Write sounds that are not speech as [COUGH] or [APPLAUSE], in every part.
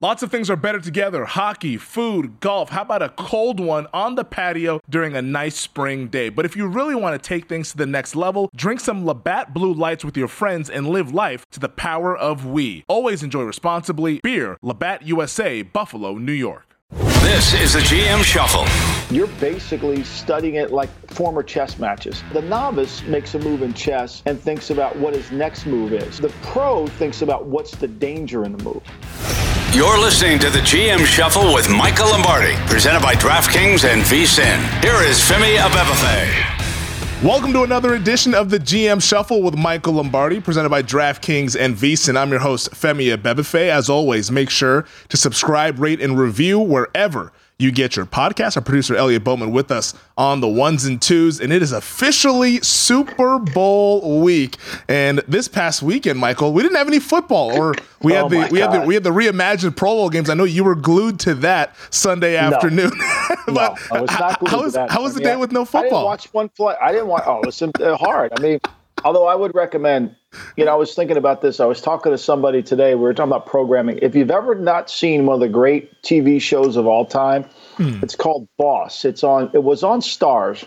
Lots of things are better together hockey, food, golf. How about a cold one on the patio during a nice spring day? But if you really want to take things to the next level, drink some Labatt Blue Lights with your friends and live life to the power of we. Always enjoy responsibly. Beer, Labatt USA, Buffalo, New York. This is the GM Shuffle. You're basically studying it like former chess matches. The novice makes a move in chess and thinks about what his next move is. The pro thinks about what's the danger in the move. You're listening to the GM Shuffle with Michael Lombardi, presented by DraftKings and VSIN. Here is Femi Abebefe. Welcome to another edition of the GM Shuffle with Michael Lombardi, presented by DraftKings and VSIN. I'm your host, Femi Abebefe. As always, make sure to subscribe, rate, and review wherever you get your podcast. Our producer Elliot Bowman with us on the ones and twos, and it is officially Super Bowl week. And this past weekend, Michael, we didn't have any football, or we had Oh the we had the we had the reimagined Pro Bowl games. I know you were glued to that Sunday afternoon. [LAUGHS] No, but I was not glued how to was that. how was the I mean, day with no football? I didn't watch one play. I didn't watch. Oh, it's uh, hard. I mean, although I would recommend. You know, I was thinking about this. I was talking to somebody today. We were talking about programming. If you've ever not seen one of the great TV shows of all time, Hmm. it's called Boss. It's on. It was on Starz.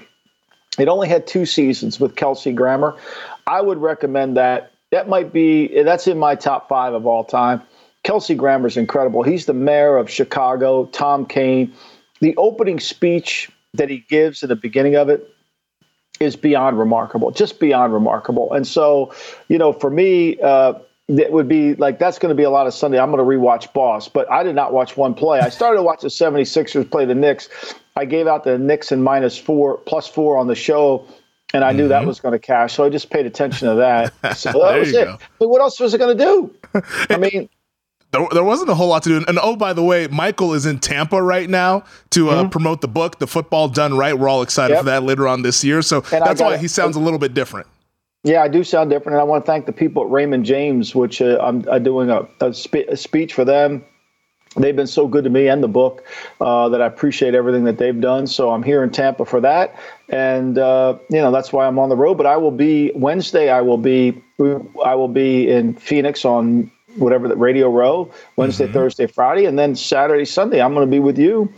It only had two seasons with Kelsey Grammer. I would recommend that. That might be that's in my top five of all time. Kelsey Grammer's incredible. He's the mayor of Chicago, Tom Kane. The opening speech that he gives at the beginning of it is beyond remarkable, just beyond remarkable. And so, you know, for me, uh, that would be like that's going to be a lot of Sunday. I'm going to rewatch Boss, but I did not watch one play. I started to watch the 76ers play the Knicks. I gave out the Knicks and minus four, plus four on the show, and I knew that was going to cash. So I just paid attention to that. [LAUGHS] So that was it. go. But what else was it going to do? I mean, there, there wasn't a whole lot to do. And oh, by the way, Michael is in Tampa right now to uh, promote the book, The Football Done Right. We're all excited Mm-hmm. Yep. for that later on this year. So And that's why gotta- he sounds a little bit different. Yeah, I do sound different, and I want to thank the people at Raymond James, which uh, I'm uh, doing a, a, spe- a speech for them. They've been so good to me and the book uh, that I appreciate everything that they've done. So I'm here in Tampa for that, and uh, you know that's why I'm on the road. But I will be Wednesday. I will be I will be in Phoenix on whatever the Radio Row Wednesday, Thursday, Friday, and then Saturday, Sunday. I'm going to be with you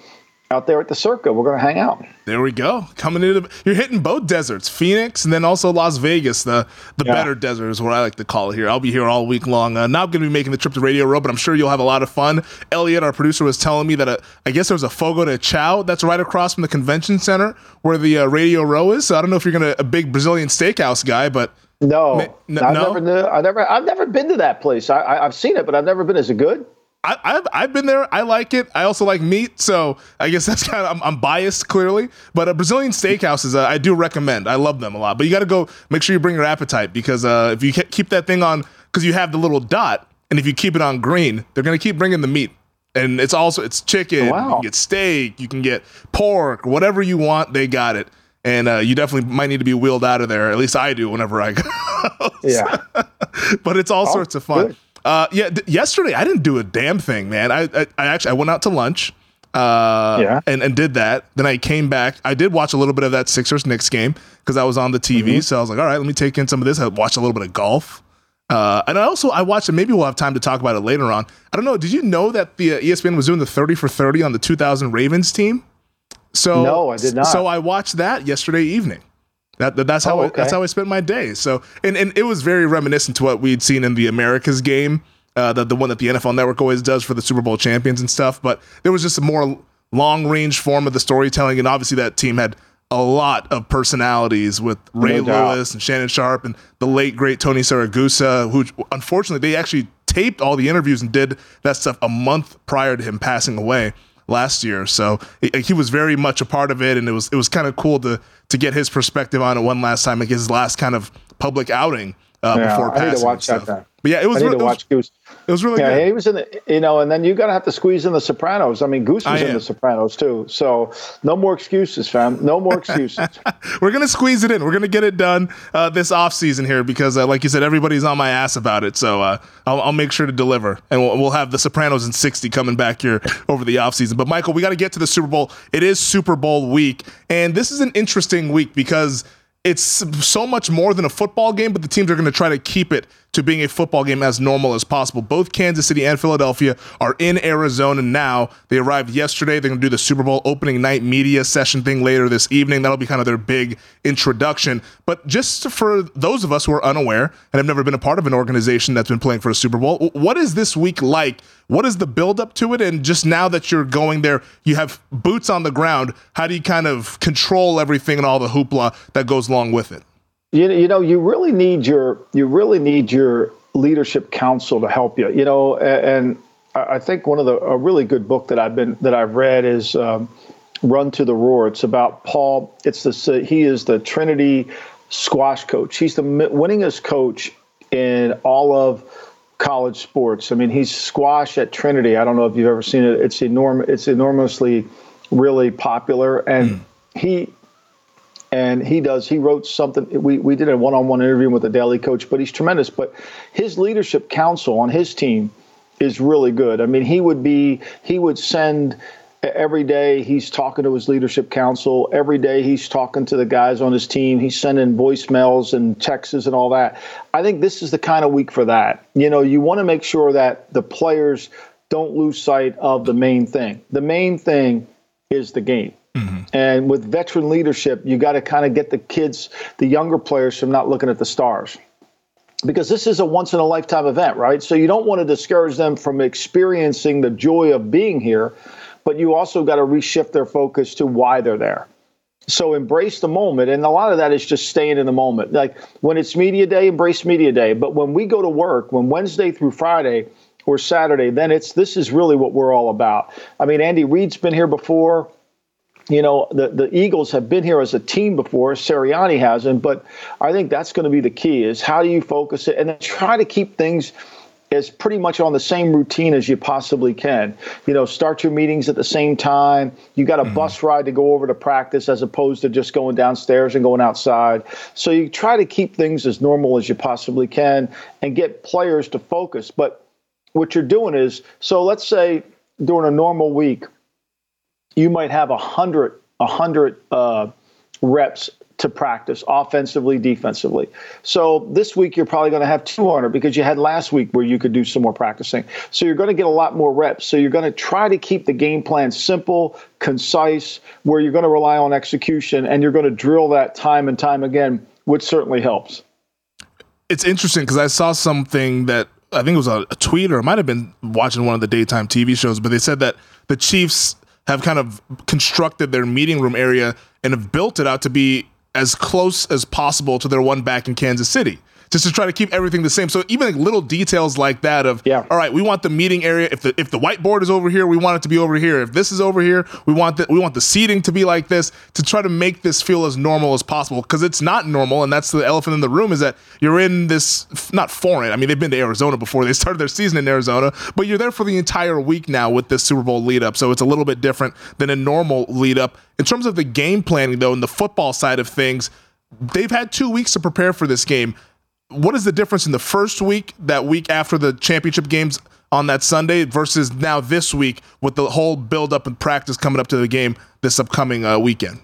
out there at the Circa. We're going to hang out. There we go. Coming into the, you're hitting both deserts, Phoenix and then also Las Vegas. The the Yeah. better desert is what I like to call it here. I'll be here all week long. Uh, not going to be making the trip to Radio Row, but I'm sure you'll have a lot of fun. Elliot, our producer, was telling me that uh, I guess there's a Fogo de Chao that's right across from the convention center where the uh, Radio Row is. So I don't know if you're gonna a big Brazilian steakhouse guy, but No, Ma- n- I've no? never knew. I never. I've never been to that place. I, I, I've seen it, but I've never been. Is it good? I, I've I've been there. I like it. I also like meat, so I guess [LAUGHS] that's kind of I'm, I'm biased clearly. But a Brazilian steakhouses, uh, I do recommend. I love them a lot. But you got to go make sure you bring your appetite because uh, if you keep that thing on, because you have the little dot, and if you keep it on green, they're gonna keep bringing the meat. And it's also it's chicken. Wow. You can get steak. You can get pork. Whatever you want, they got it. And uh, you definitely might need to be wheeled out of there. At least I do whenever I go. [LAUGHS] Yeah. but it's all sorts of fun. Oh. Uh, yeah, d- yesterday I didn't do a damn thing, man. I, I, I actually I went out to lunch, uh, Yeah. and and did that. Then I came back. I did watch a little bit of that Sixers Knicks game because I was on the TV. Mm-hmm. So I was like, all right, let me take in some of this. I watched a little bit of golf. Uh, and I also I watched it. Maybe we'll have time to talk about it later on. I don't know. Did you know that the uh, ESPN was doing the thirty for thirty on the 2000 Ravens team? So No, I did not. So I watched that yesterday evening. That, that- that's how Oh, I, that's how I spent my day. So and and it was very reminiscent to what we'd seen in the Americas game, uh, the the one that the NFL Network always does for the Super Bowl champions and stuff. But there was just a more long range form of the storytelling, and obviously that team had a lot of personalities with Ray No doubt. Lewis and Shannon Sharpe and the late great Tony Siragusa, who unfortunately they actually taped all the interviews and did that stuff a month prior to him passing away last year. So he, he was very much a part of it, and it was it was kind of cool to to get his perspective on it one last time, like his last kind of public outing uh, Yeah, before I need to passing. watch that. But yeah, it was I need to it was, watch Goose. it was really good. Yeah, good. he was in the, you know, and then you got to have to squeeze in the Sopranos. I mean, Goose was in the Sopranos too. So no more excuses, fam. No more [LAUGHS] excuses. We're gonna squeeze it in. We're gonna get it done uh, this off season here because, uh, like you said, everybody's on my ass about it. So uh, I'll, I'll make sure to deliver, and we'll, we'll have the Sopranos in sixty coming back here over the off season. But Michael, we got to get to the Super Bowl. It is Super Bowl week, and this is an interesting week because it's so much more than a football game, but the teams are going to try to keep it to being a football game as normal as possible. Both Kansas City and Philadelphia are in Arizona now. They arrived yesterday. They're going to do the Super Bowl opening night media session thing later this evening. That'll be kind of their big introduction. But just for those of us who are unaware and have never been a part of an organization that's been playing for a Super Bowl, what is this week like? What is the build up to it? And just now that you're going there, you have boots on the ground. How do you kind of control everything and all the hoopla that goes along with it? You, you know, you really need your you really need your leadership council to help you. You know, and, I think one of the a really good book that I've been that I've read is um, Run to the Roar. It's about Paul. It's the he is the Trinity squash coach. He's the winningest coach in all of college sports. I mean, he's squash at Trinity. I don't know if you've ever seen it. It's enormous. It's enormously really popular, and mm. he and he does he wrote something we, we did a one-on-one interview with the daily coach but he's tremendous. But his leadership council on his team is really good. I mean he would be he would send every day he's talking to his leadership council every day he's talking to the guys on his team. He's sending voicemails and texts and all that. I think this is the kind of week for that. You know you want to make sure that the players don't lose sight of the main thing. The main thing is the game Mm-hmm. And with veteran leadership, you got to kind of get the kids, the younger players, from not looking at the stars. Because this is a once in a lifetime event, right? So you don't want to discourage them from experiencing the joy of being here, but you also got to reshift their focus to why they're there. So embrace the moment. And a lot of that is just staying in the moment. Like when it's media day, embrace media day. But when we go to work, when Wednesday through Friday or Saturday, then it's this is really what we're all about. I mean, Andy Reid's been here before you know, the, the Eagles have been here as a team before. Sirianni hasn't, but I think that's going to be the key is how do you focus it and then try to keep things as pretty much on the same routine as you possibly can. You know, start your meetings at the same time. You got a mm-hmm. bus ride to go over to practice as opposed to just going downstairs and going outside. So you try to keep things as normal as you possibly can and get players to focus. But what you're doing is so let's say during a normal week, you might have a hundred a hundred uh, reps to practice offensively, defensively. So this week you're probably going to have 200 because you had last week where you could do some more practicing. So you're going to get a lot more reps. So you're going to try to keep the game plan simple, concise, where you're going to rely on execution and you're going to drill that time and time again, which certainly helps. It's interesting because I saw something that I think it was a, a tweet or it might have been watching one of the daytime TV shows, but they said that the Chiefs have kind of constructed their meeting room area and have built it out to be as close as possible to their one back in Kansas City just to try to keep everything the same. So even like little details like that of, yeah. all right, we want the meeting area. If the if the whiteboard is over here, we want it to be over here. If this is over here, we want that we want the seating to be like this to try to make this feel as normal as possible because it's not normal, and that's the elephant in the room is that you're in this not foreign. I mean, they've been to Arizona before. They started their season in Arizona, but you're there for the entire week now with this Super Bowl lead up. So it's a little bit different than a normal lead up in terms of the game planning though, and the football side of things. They've had two weeks to prepare for this game what is the difference in the first week, that week after the championship games on that Sunday, versus now this week with the whole build up and practice coming up to the game this upcoming uh, weekend?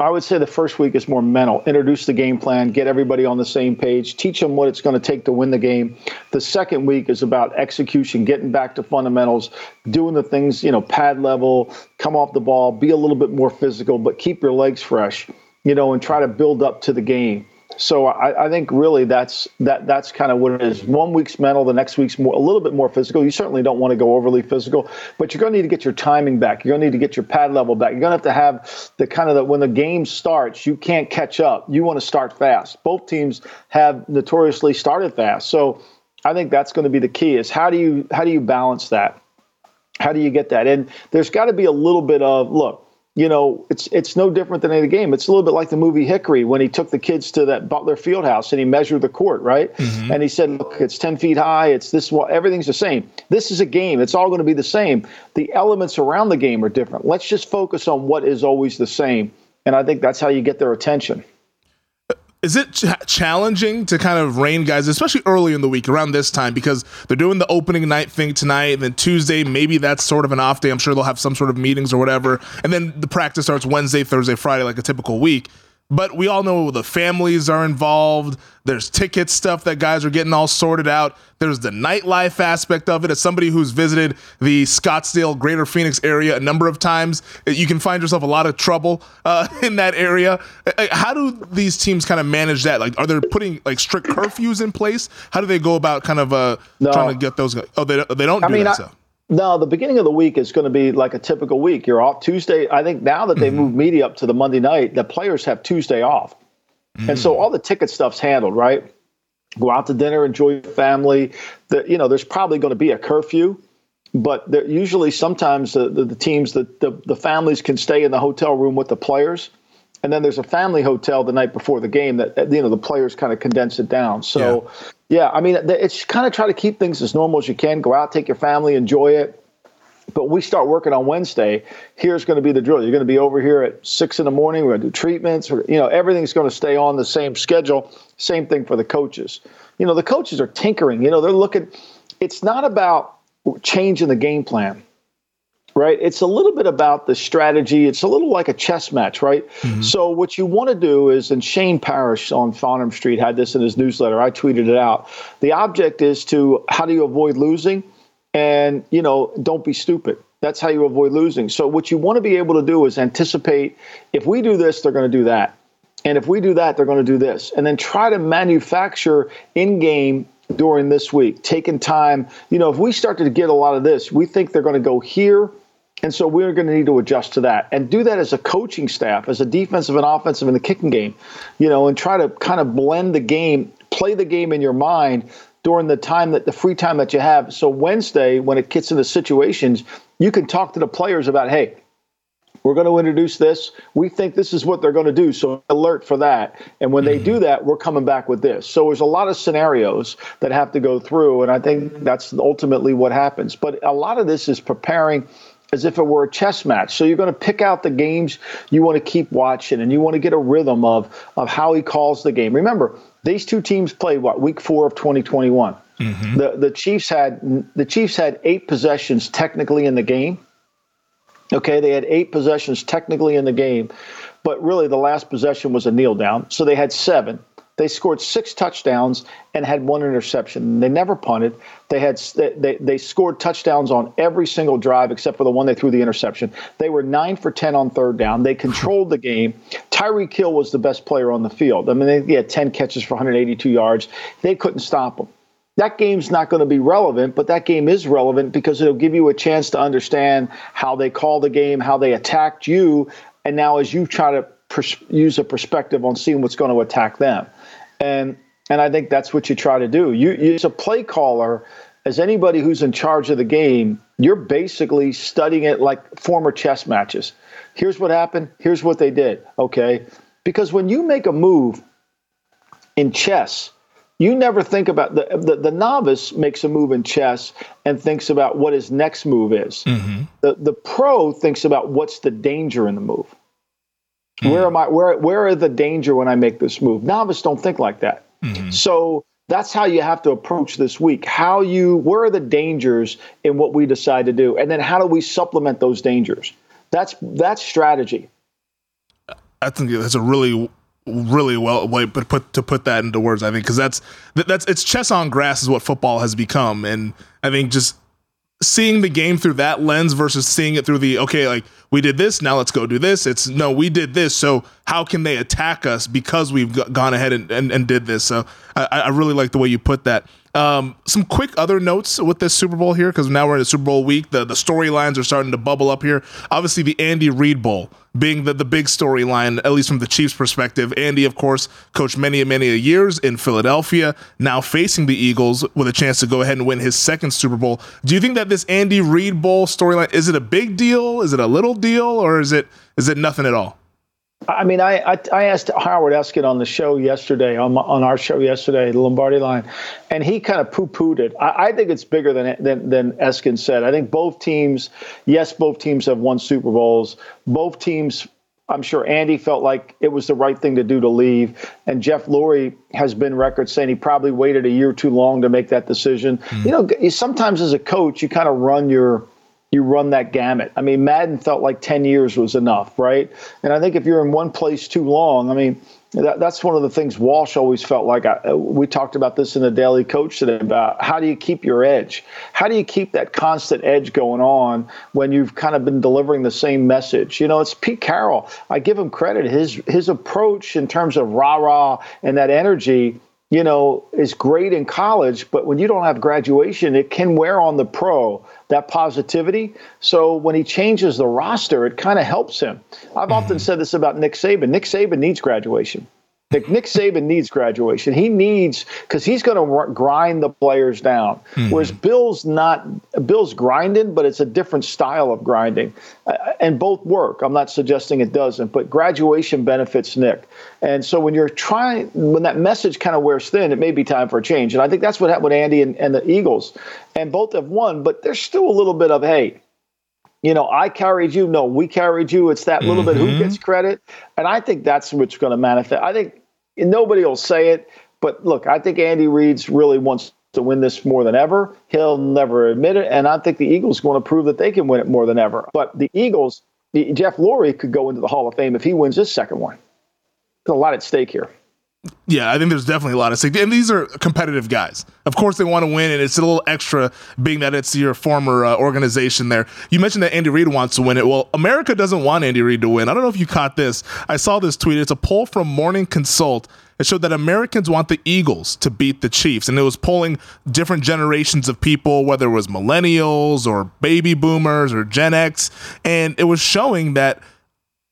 I would say the first week is more mental. Introduce the game plan, get everybody on the same page, teach them what it's going to take to win the game. The second week is about execution, getting back to fundamentals, doing the things, you know, pad level, come off the ball, be a little bit more physical, but keep your legs fresh, you know, and try to build up to the game. So I, I, think really that's that that's kind of what it is. One week's mental, the next week's more a little bit more physical. You certainly don't want to go overly physical, but you're going to need to get your timing back. You're going to need to get your pad level back. You're going to have to have the kind of the when the game starts, you can't catch up. You want to start fast. Both teams have notoriously started fast, so I think that's going to be the key. Is how do you how do you balance that? How do you get that? And there's got to be a little bit of look you know, it's it's no different than any game. It's a little bit like the movie Hickory when he took the kids to that Butler Fieldhouse and he measured the court, right? Mm-hmm. And he said, "Look, it's ten feet high. It's this. Well, everything's the same. This is a game. It's all going to be the same. The elements around the game are different. Let's just focus on what is always the same." And I think that's how you get their attention is it ch- challenging to kind of rein guys, especially early in the week around this time, because they're doing the opening night thing tonight, and then Tuesday maybe that's sort of an off day. I'm sure they'll have some sort of meetings or whatever, and then the practice starts Wednesday, Thursday, Friday, like a typical week. But we all know the families are involved. There's ticket stuff that guys are getting all sorted out. There's the nightlife aspect of it. As somebody who's visited the Scottsdale, Greater Phoenix area a number of times, you can find yourself a lot of trouble uh, [LAUGHS] in that area. Uh, how do these teams kind of manage that? Like, are they putting like strict curfews in place? How do they go about kind of uh, no. trying to get those? Oh, they they don't I do mean, that. I, so. No, the beginning of the week is going to be like a typical week. You're off Tuesday. I think now that they mm-hmm. moved media up to the Monday night, the players have Tuesday off. Mm-hmm. And so mm. all the ticket stuff's handled, right? Go out to dinner, enjoy your family. The, you know, there's probably going to be a curfew, but usually sometimes the, the, the teams, the, the, the families can stay in the hotel room with the players and then there's a family hotel the night before the game that you know the players kind of condense it down. So yeah, yeah I mean it's kind of try to keep things as normal as you can. Go out, take your family, enjoy it. But we start working on Wednesday. Here's going to be the drill. You're going to be over here at six in the morning. We're going to do treatments. Or, you know, everything's going to stay on the same schedule. Same thing for the coaches. You know, the coaches are tinkering. You know, they're looking. It's not about changing the game plan right? It's a little bit about the strategy. It's a little like a chess match, right? Mm-hmm. So what you want to do is, and Shane Parrish on Farnam Street had this in his newsletter. I tweeted it out. The object is to how do you avoid losing, and you know, don't be stupid. That's how you avoid losing. So what you want to be able to do is anticipate. If we do this, they're going to do that. And if we do that, they're going to do this. And then try to manufacture in game during this week, taking time. You know, if we start to get a lot of this, we think they're going to go here and so we're going to need to adjust to that and do that as a coaching staff, as a defensive and offensive in the kicking game, you know, and try to kind of blend the game, play the game in your mind during the time that the free time that you have. So Wednesday, when it gets into situations, you can talk to the players about, hey, we're going to introduce this. We think this is what they're going to do. So alert for that. And when they do mm. that, we're coming back with this. So there's a lot of scenarios that have to go through. And I think that's ultimately what happens. But a lot of this is preparing as if it were a chess match. So you're going to pick out the games you want to keep watching and you want to get a rhythm of, of how he calls the game. Remember, these two teams played what week four of 2021. Mm-hmm. The the Chiefs had the Chiefs had eight possessions technically in the game. Okay, they had eight possessions technically in the game, but really the last possession was a kneel down. So they had seven. They scored six touchdowns and had one interception. They never punted. They had they, they scored touchdowns on every single drive except for the one they threw the interception. They were nine for ten on third down. They controlled the game. Tyreek Hill was the best player on the field. I mean, they had ten catches for 182 yards. They couldn't stop him. That game's not going to be relevant, but that game is relevant because it'll give you a chance to understand how they call the game, how they attacked you, and now as you try to pers- use a perspective on seeing what's going to attack them and and I think that's what you try to do. You, you as a play caller, as anybody who's in charge of the game, you're basically studying it like former chess matches. Here's what happened. Here's what they did. Okay, because when you make a move in chess, you never think about the, the, the novice makes a move in chess and thinks about what his next move is. Mm-hmm. The the pro thinks about what's the danger in the move. Mm-hmm. Where am I? Where where are the danger when I make this move? Novice don't think like that. Mm-hmm. So that's how you have to approach this week. How you where are the dangers in what we decide to do, and then how do we supplement those dangers? That's that's strategy. I think that's a really really well way but put to put that into words i think because that's that's it's chess on grass is what football has become and i think just seeing the game through that lens versus seeing it through the okay like we did this now let's go do this. It's no we did this so how can they attack us because we've gone ahead and, and, and did this? So I, I really like the way you put that um, some quick other notes with this Super Bowl here because now we're in the Super Bowl week. The the storylines are starting to bubble up here. Obviously, the Andy Reid Bowl being the, the big storyline, at least from the Chiefs' perspective. Andy, of course, coached many and many years in Philadelphia, now facing the Eagles with a chance to go ahead and win his second Super Bowl. Do you think that this Andy Reid Bowl storyline is it a big deal? Is it a little deal, or is it is it nothing at all? I mean, I, I, I asked Howard Eskin on the show yesterday, on, on our show yesterday, the Lombardi line, and he kind of poo pooed it. I, I, think it's bigger than, than, than Eskin said. I think both teams, yes, both teams have won Super Bowls. Both teams, I'm sure Andy felt like it was the right thing to do to leave. And Jeff Lurie has been record saying he probably waited a year too long to make that decision. Mm-hmm. You know, sometimes as a coach, you kind of run your you run that gamut. I mean, Madden felt like 10 years was enough, right? And I think if you're in one place too long, I mean, that, that's one of the things Walsh always felt like. I, uh, we talked about this in the Daily Coach today about how do you keep your edge? How do you keep that constant edge going on when you've kind of been delivering the same message? You know, it's Pete Carroll. I give him credit. His his approach in terms of rah rah and that energy you know, is great in college, but when you don't have graduation, it can wear on the pro that positivity. So when he changes the roster, it kind of helps him. I've often mm-hmm. said this about Nick Saban. Nick Saban needs graduation. Nick, Nick Saban needs graduation. He needs because he's going to grind the players down. Mm-hmm. Whereas Bill's not. Bill's grinding, but it's a different style of grinding, uh, and both work. I'm not suggesting it doesn't, but graduation benefits Nick. And so when you're trying, when that message kind of wears thin, it may be time for a change. And I think that's what happened with Andy and, and the Eagles, and both have won. But there's still a little bit of hey, you know, I carried you. No, we carried you. It's that little mm-hmm. bit who mm-hmm. gets credit. And I think that's what's going to manifest. I think nobody will say it, but look, I think Andy Reid's really wants to win this more than ever. He'll never admit it. And I think the Eagles want to prove that they can win it more than ever. But the Eagles, Jeff Lurie could go into the Hall of Fame if he wins this second one. There's a lot at stake here. Yeah, I think there's definitely a lot of safety. And these are competitive guys. Of course, they want to win, and it's a little extra being that it's your former uh, organization there. You mentioned that Andy Reid wants to win it. Well, America doesn't want Andy Reid to win. I don't know if you caught this. I saw this tweet. It's a poll from Morning Consult. It showed that Americans want the Eagles to beat the Chiefs. And it was polling different generations of people, whether it was millennials or baby boomers or Gen X. And it was showing that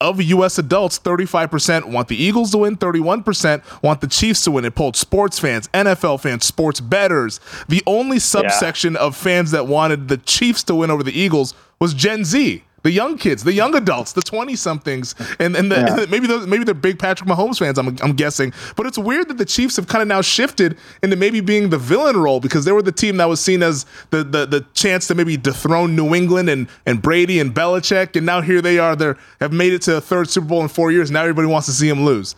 of U.S. adults, 35% want the Eagles to win, 31% want the Chiefs to win. It polled sports fans, NFL fans, sports betters. The only subsection yeah. of fans that wanted the Chiefs to win over the Eagles was Gen Z the young kids, the young adults, the twenty somethings, and and, the, yeah. [LAUGHS] maybe those, maybe they're big Patrick Mahomes fans. I'm I'm guessing, but it's weird that the Chiefs have kind of now shifted into maybe being the villain role because they were the team that was seen as the the, the chance to maybe dethrone New England and and Brady and Belichick, and now here they are. They have made it to a third Super Bowl in four years. Now everybody wants to see them lose.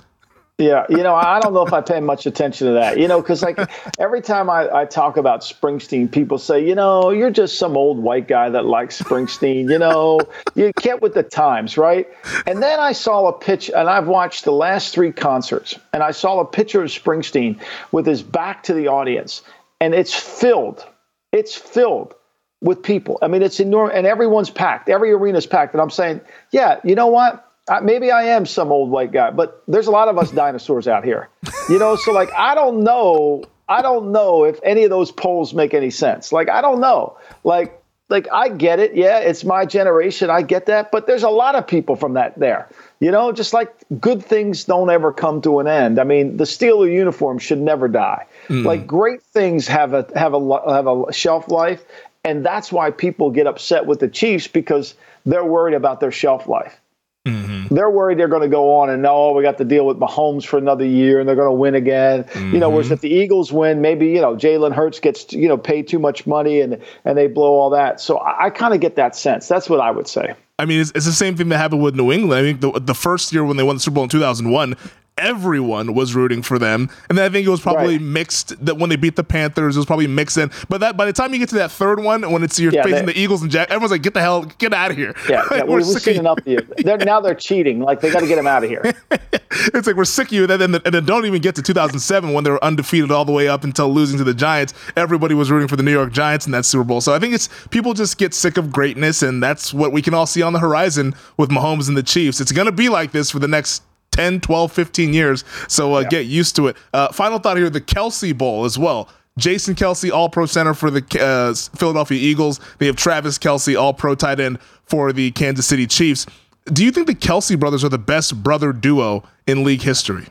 Yeah, you know, I don't know if I pay much attention to that. You know, because like every time I, I talk about Springsteen, people say, you know, you're just some old white guy that likes Springsteen. You know, you get with the times, right? And then I saw a pitch, and I've watched the last three concerts, and I saw a picture of Springsteen with his back to the audience, and it's filled. It's filled with people. I mean, it's enormous, and everyone's packed. Every arena's packed. And I'm saying, yeah, you know what? Maybe I am some old white guy, but there's a lot of us dinosaurs out here. You know, so like I don't know, I don't know if any of those polls make any sense. Like I don't know. Like like I get it. Yeah, it's my generation. I get that, but there's a lot of people from that there. You know, just like good things don't ever come to an end. I mean, the Steeler uniform should never die. Mm. Like great things have a have a have a shelf life, and that's why people get upset with the Chiefs because they're worried about their shelf life. Mm-hmm. They're worried they're going to go on and know oh, we got to deal with Mahomes for another year and they're going to win again. Mm-hmm. You know, whereas if the Eagles win, maybe you know Jalen Hurts gets you know paid too much money and and they blow all that. So I, I kind of get that sense. That's what I would say. I mean, it's, it's, the same thing that happened with New England. I mean, the, the first year when they won the Super Bowl in 2001, everyone was rooting for them. And then I think it was probably right. mixed that when they beat the Panthers, it was probably mixed in. But that by the time you get to that third one, when it's you're yeah, facing they, the Eagles and Jack, everyone's like, "Get the hell, get out of here!" Yeah, yeah [LAUGHS] we're, we're seen enough of you. [LAUGHS] They're, now they're cheating. Like they got to get them out of here. [LAUGHS] it's like we're sick of you. And then, and then don't even get to 2007 when they were undefeated all the way up until losing to the Giants. Everybody was rooting for the New York Giants in that Super Bowl. So I think it's people just get sick of greatness, and that's what we can all see on the horizon with Mahomes and the Chiefs. It's going to be like this for the next 10, 12, 15 years. So uh, yeah. get used to it. Uh, final thought here the Kelce Bowl as well. Jason Kelce, all pro center for the uh, Philadelphia Eagles. They have Travis Kelce, all pro tight end for the Kansas City Chiefs. Do you think the Kelce brothers are the best brother duo in league history?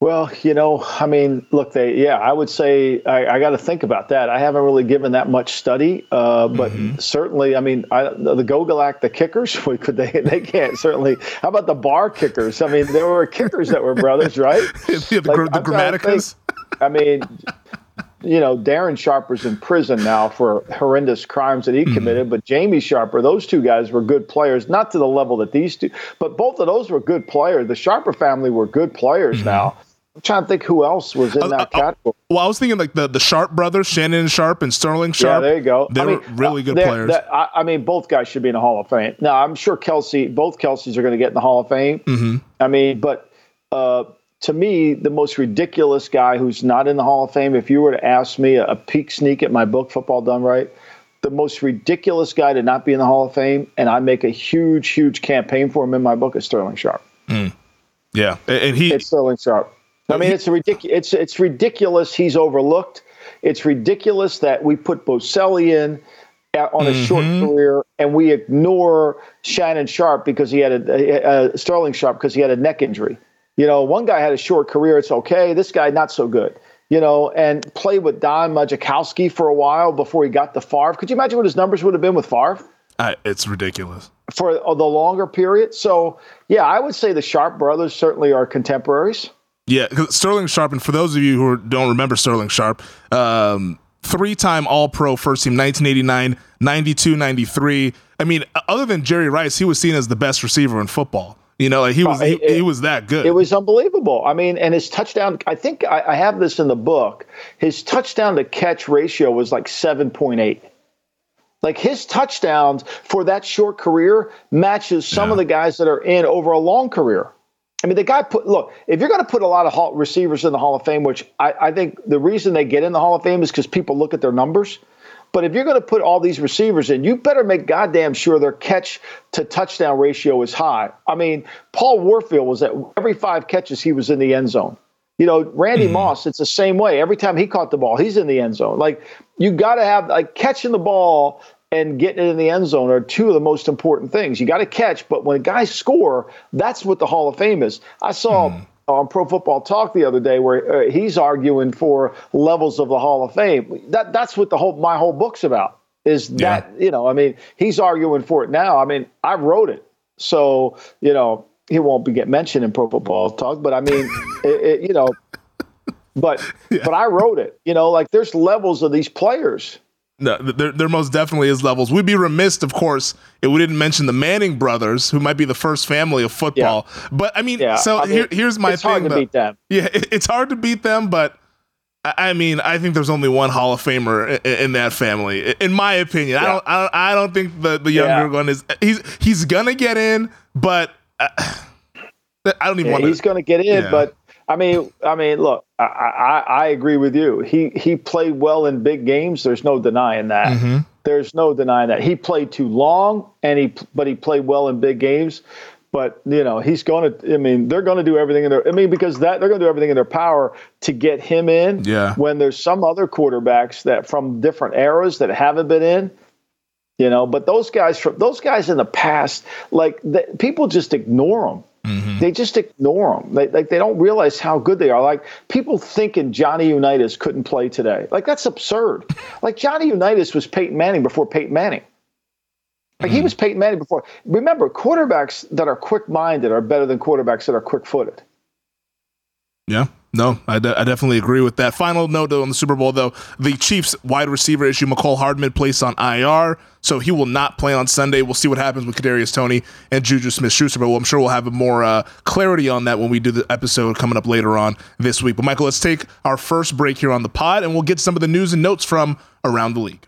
Well, you know, I mean, look, they, yeah, I would say I, I got to think about that. I haven't really given that much study, uh, but mm-hmm. certainly, I mean, I, the Gogolak, the kickers, [LAUGHS] could they? They can't certainly. How about the Bahr kickers? I mean, there were kickers that were brothers, right? [LAUGHS] yeah, the, like, the Gramaticas. I mean, you know, Darren Sharper's in prison now for horrendous crimes that he mm-hmm. committed, but Jamie Sharper, those two guys were good players, not to the level that these two, but both of those were good players. The Sharper family were good players mm-hmm. now I'm trying to think who else was in Uh, that uh, category. Well, I was thinking like the, the Sharpe brothers, Shannon Sharpe and Sterling Sharpe. Yeah, there you go. They I were mean, really uh, good players. I, I mean, both guys should be in the Hall of Fame. Now, I'm sure Kelce, both Kelces are going to get in the Hall of Fame. Mm-hmm. I mean, but uh, to me, the most ridiculous guy who's not in the Hall of Fame, if you were to ask me a, a peek sneak at my book, Football Done Right, the most ridiculous guy to not be in the Hall of Fame, and I make a huge, huge campaign for him in my book, is Sterling Sharpe. yeah, and and he It's Sterling Sharpe. I mean, it's a ridiculous. It's it's ridiculous. He's overlooked. It's ridiculous that we put Boselli in uh, on a short career, and we ignore Shannon Sharpe because he had a, uh Sterling Sharpe because he had a neck injury. You know, one guy had a short career. It's okay. This guy not so good. You know, and played with Don Majkowski for a while before he got to Favre. Could you imagine what his numbers would have been with Favre? It's ridiculous. for the longer period. So, yeah, I would say the Sharpe brothers certainly are contemporaries. Yeah, Sterling Sharpe, and for those of you who don't remember Sterling Sharpe, um, three-time All-Pro first team, 1989, 92, 93. I mean, other than Jerry Rice, he was seen as the best receiver in football. You know, like he was he, he was that good. It was unbelievable. I mean, and his touchdown, I think I, I have this in the book. His touchdown to catch ratio was like 7.8. Like his touchdowns for that short career matches some Yeah. of the guys that are in over a long career. I mean, the guy put, look, if you're going to put a lot of hall, receivers in the Hall of Fame, which I, I think the reason they get in the Hall of Fame is because people look at their numbers. But if you're going to put all these receivers in, you better make goddamn sure their catch to touchdown ratio is high. I mean, Paul Warfield was at every five catches, he was in the end zone. You know, Randy mm-hmm. Moss, it's the same way. Every time he caught the ball, he's in the end zone. Like, you got to have, like, catching the ball and getting it in the end zone are two of the most important things. You got to catch, but when guys score, that's what the Hall of Fame is. I saw on Pro Football Talk the other day where uh, he's arguing for levels of the Hall of Fame. That that's what the whole my whole book's about. Is that you know? I mean, he's arguing for it now. I mean, I wrote it, so you know he won't be get mentioned in Pro Football Talk. But I mean, [LAUGHS] it, it, you know, but but I wrote it. You know, like there's levels of these players. No, there, there most definitely is levels. We'd be remiss, of course, if we didn't mention the Manning brothers, who might be the first family of football. But I mean, Yeah, so I mean, here, here's my it's thing. hard to though. beat them. Yeah, it, it's hard to beat them, but I I mean, I think there's only one Hall of Famer in, in that family, in my opinion. I don't, I don't, I don't think the the younger Yeah. one is. He's he's gonna get in, but uh, [SIGHS] I don't even Yeah, want he's going to get in, Yeah. but I mean, I mean, look, I, I, I agree with you. He he played well in big games. There's no denying that. Mm-hmm. There's no denying that. He played too long, and he but he played well in big games. But you know, he's going to. I mean, they're going to do everything in their. I mean, because that they're going to do everything in their power to get him in. Yeah. When there's some other quarterbacks that from different eras that haven't been in. You know, but those guys from those guys in the past, like the, people just ignore them. Mm-hmm. They just ignore them. They, like they don't realize how good they are. Like people thinking Johnny Unitas couldn't play today. Like that's absurd. like Johnny Unitas was Peyton Manning before Peyton Manning. Like he mm-hmm. was Peyton Manning before. Remember, quarterbacks that are quick-minded are better than quarterbacks that are quick-footed. Yeah. No, I, de- I definitely agree with that. Final note on the Super Bowl, though: the Chiefs wide receiver issue, Mecole Hardman, placed on IR, so he will not play on Sunday. We'll see what happens with Kadarius Toney and Juju Smith-Schuster, but I'm sure we'll have more uh, clarity on that when we do the episode coming up later on this week. But Michael, let's take our first break here on the pod, and we'll get some of the news and notes from around the league.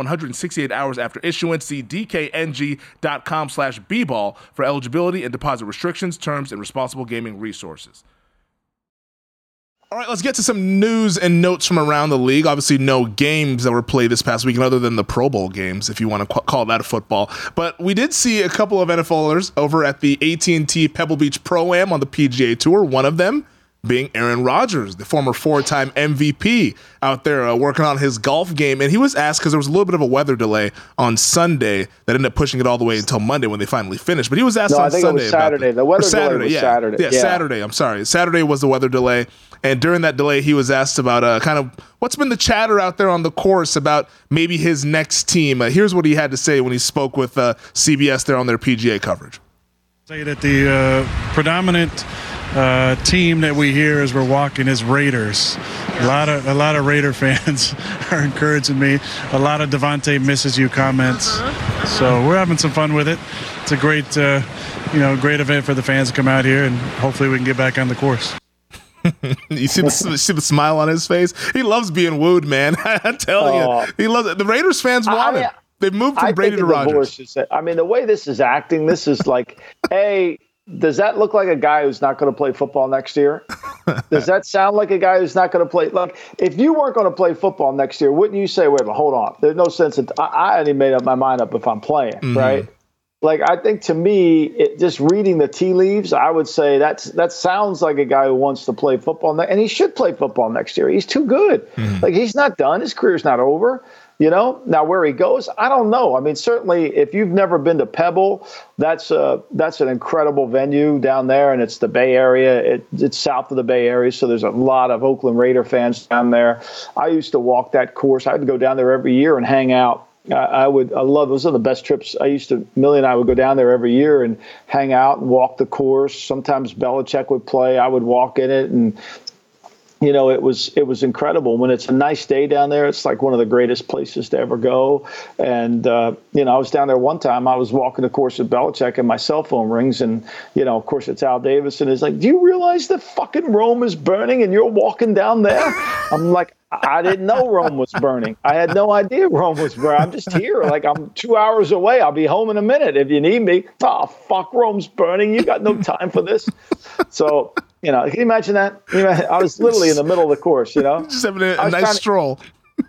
168 hours after issuance. See dkng.com slash bball for eligibility and deposit restrictions, terms, and responsible gaming resources. All right, let's get to some news and notes from around the league. Obviously, no games that were played this past weekend other than the Pro Bowl games, if you want to qu- call that a football. But we did see a couple of NFLers over at the AT&T Pebble Beach Pro Am on the PGA Tour. One of them being Aaron Rodgers, the former four-time MVP, out there uh, working on his golf game. And he was asked because there was a little bit of a weather delay on Sunday that ended up pushing it all the way until Monday when they finally finished. But he was asked no, on I think Sunday it was Saturday. The weather Saturday, delay was yeah. Saturday. Yeah, yeah, Saturday. I'm sorry. Saturday was the weather delay. And during that delay, he was asked about uh, kind of what's been the chatter out there on the course about maybe his next team. Uh, here's what he had to say when he spoke with uh, CBS there on their PGA coverage. Say that the uh, predominant uh, team that we hear as we're walking is Raiders. A lot of a lot of Raider [LAUGHS] fans are encouraging me. A lot of Davante misses you comments. So we're having some fun with it. It's a great, uh, you know, great event for the fans to come out here, and hopefully we can get back on the course. [LAUGHS] you see the, see the smile on his face. He loves being wooed, man. [LAUGHS] I tell Oh. you, he loves it. The Raiders fans want I- him. They've moved from I Brady to the Rodgers. divorce is- I mean, the way this is acting, this is like, hey, does that look like a guy who's not going to play football next year? [LAUGHS] Does that sound like a guy who's not going to play? Look, if you weren't going to play football next year, wouldn't you say, wait, but hold on? There's no sense. In, I, I already made up my mind up if I'm playing, Mm-hmm. right? Like I think to me, it, just reading the tea leaves, I would say that's that sounds like a guy who wants to play football, ne- and he should play football next year. He's too good. Like he's not done. His career's not over. You know, now where he goes, I don't know. I mean, certainly, if you've never been to Pebble, that's a that's an incredible venue down there, and it's the Bay Area. It, it's south of the Bay Area, so there's a lot of Oakland Raider fans down there. I used to walk that course. I'd go down there every year and hang out. I, I would. I love those are the best trips. I used to. Millie and I would go down there every year and hang out and walk the course. Sometimes Belichick would play. I would walk in it and you know, it was it was incredible. When it's a nice day down there, it's like one of the greatest places to ever go. And uh, you know, I was down there one time. I was walking the course with Belichick, and my cell phone rings, and you know, of course, it's Al Davis, and he's like, "Do you realize that fucking Rome is burning, and you're walking down there?" I'm like. I didn't know Rome was burning. I had no idea Rome was burning. I'm just here. Like I'm two hours away. I'll be home in a minute if you need me. Oh fuck, Rome's burning. You got no time for this. So you know, can you imagine that? You know, I was literally in the middle of the course. You know, [LAUGHS] Just having a, a nice to- stroll.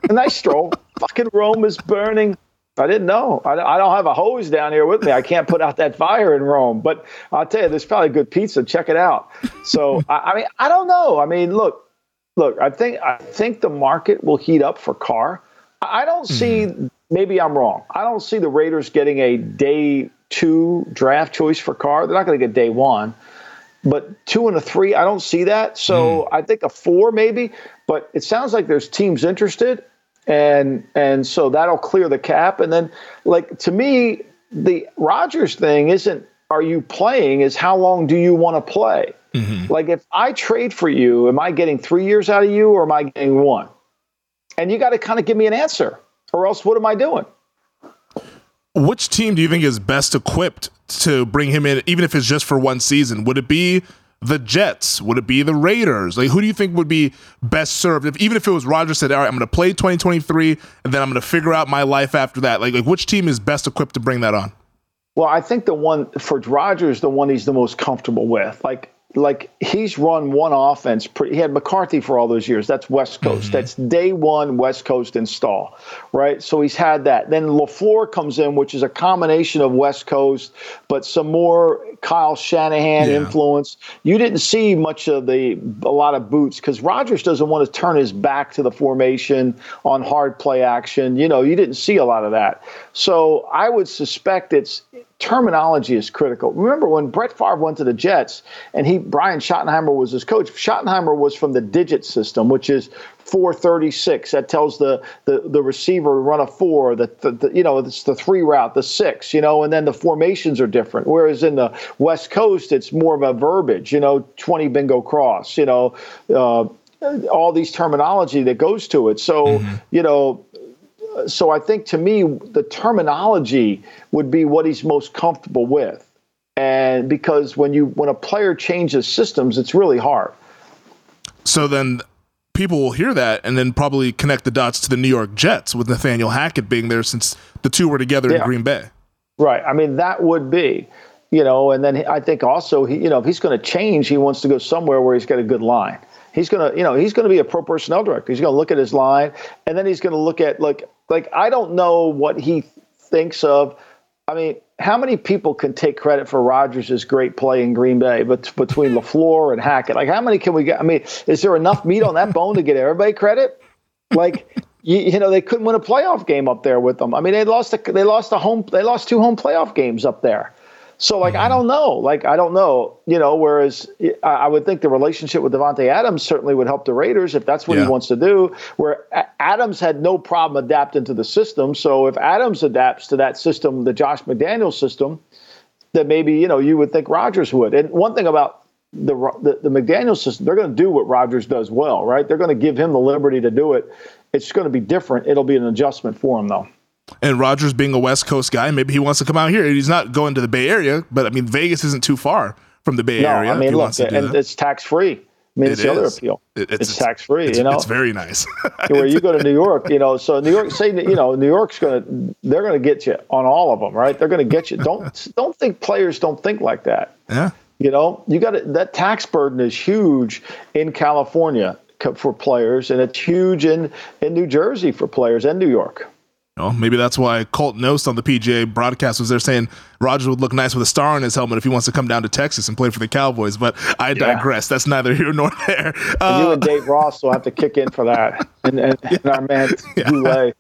a nice stroll. Fucking Rome is burning. I didn't know. I, I don't have a hose down here with me. I can't put out that fire in Rome. But I'll tell you, there's probably good pizza. Check it out. So I, I mean, I don't know. I mean, look, look. I think I think the market will heat up for Carr. I don't see. Mm-hmm. Maybe I'm wrong. I don't see the Raiders getting a day two draft choice for Carr. They're not going to get day one but two and a three, I don't see that. So mm. I think a four maybe, but it sounds like there's teams interested, and and so that'll clear the cap. And then, like to me, the Rodgers thing isn't are you playing? Is how long do you want to play? Mm-hmm. Like if I trade for you, am I getting three years out of you, or am I getting one? And you got to kind of give me an answer, or else what am I doing? Which team do you think is best equipped to bring him in, even if it's just for one season? Would it be the Jets? Would it be the Raiders? Like, who do you think would be best served? If even if it was Rodgers said, "All right, I'm going to play 2023, and then I'm going to figure out my life after that." Like, like, which team is best equipped to bring that on? Well, I think the one for Rodgers, the one he's the most comfortable with. Like, like he's run one offense. Pretty, he had McCarthy for all those years. That's West Coast. Mm-hmm. That's day one West Coast install, right? So he's had that. Then Lafleur comes in, which is a combination of West Coast, but some more Kyle Shanahan Yeah. influence. You didn't see much of the a lot of boots because Rodgers doesn't want to turn his back to the formation on hard play action. You know, you didn't see a lot of that. So I would suspect it's terminology is critical. Remember when Brett Favre went to the Jets and he Brian Schottenheimer was his coach. Schottenheimer was from the digit system, which is 436. That tells the the, the receiver to run a four. The, the, the, you know it's the three route, the six. You know, and then the formations are different. Whereas in the West Coast, it's more of a verbiage. You know, 20 bingo cross. You know. Uh, all these terminology that goes to it. So, mm-hmm. you know, so I think to me, the terminology would be what he's most comfortable with. And because when you when a player changes systems, it's really hard. So then people will hear that and then probably connect the dots to the New York Jets with Nathaniel Hackett being there since the two were together yeah. in Green Bay. Right. I mean, that would be, you know, and then I think also, he, you know, if he's going to change, he wants to go somewhere where he's got a good line. He's going to, you know, he's going to be a pro personnel director. He's going to look at his line and then he's going to look at, like, like I don't know what he thinks of. I mean, how many people can take credit for Rodgers' great play in Green Bay, but between [LAUGHS] LaFleur and Hackett, like how many can we get? I mean, is there enough meat on that bone to get everybody credit? Like, you, you, know, they couldn't win a playoff game up there with them. I mean, they lost a, they lost a home they lost two home playoff games up there. So like I mm-hmm. don't know, like I don't know, you know. Whereas I would think the relationship with Davante Adams certainly would help the Raiders if that's what yeah. he wants to do. Where Adams had no problem adapting to the system, so if Adams adapts to that system, the Josh McDaniels system, then maybe you know you would think Rodgers would. And one thing about the the, the McDaniels system, they're going to do what Rodgers does well, right? They're going to give him the liberty to do it. It's going to be different. It'll be an adjustment for him though. And Rodgers being a West Coast guy, maybe he wants to come out here. He's not going to the Bay Area, but I mean, Vegas isn't too far from the Bay no, Area. I mean, look, and it's tax free. I mean, it's the other appeal. It, it's, it's tax free. You know, it's very nice. [LAUGHS] [LAUGHS] where you go to New York, you know, so New York, say, you know, New York's going to, they're going to get you on all of them, right? They're going to get you. Don't [LAUGHS] don't think players don't think like that. Yeah. You know, you got that tax burden is huge in California for players, and it's huge in in New Jersey for players and New York. Well, maybe that's why Colt Knost on the PGA broadcast was there saying Rodgers would look nice with a star on his helmet if he wants to come down to Texas and play for the Cowboys. But I yeah. digress. That's neither here nor there. Uh, you and Dave Ross will have to kick in for that, and, and, [LAUGHS] yeah. and our man [LAUGHS] yeah.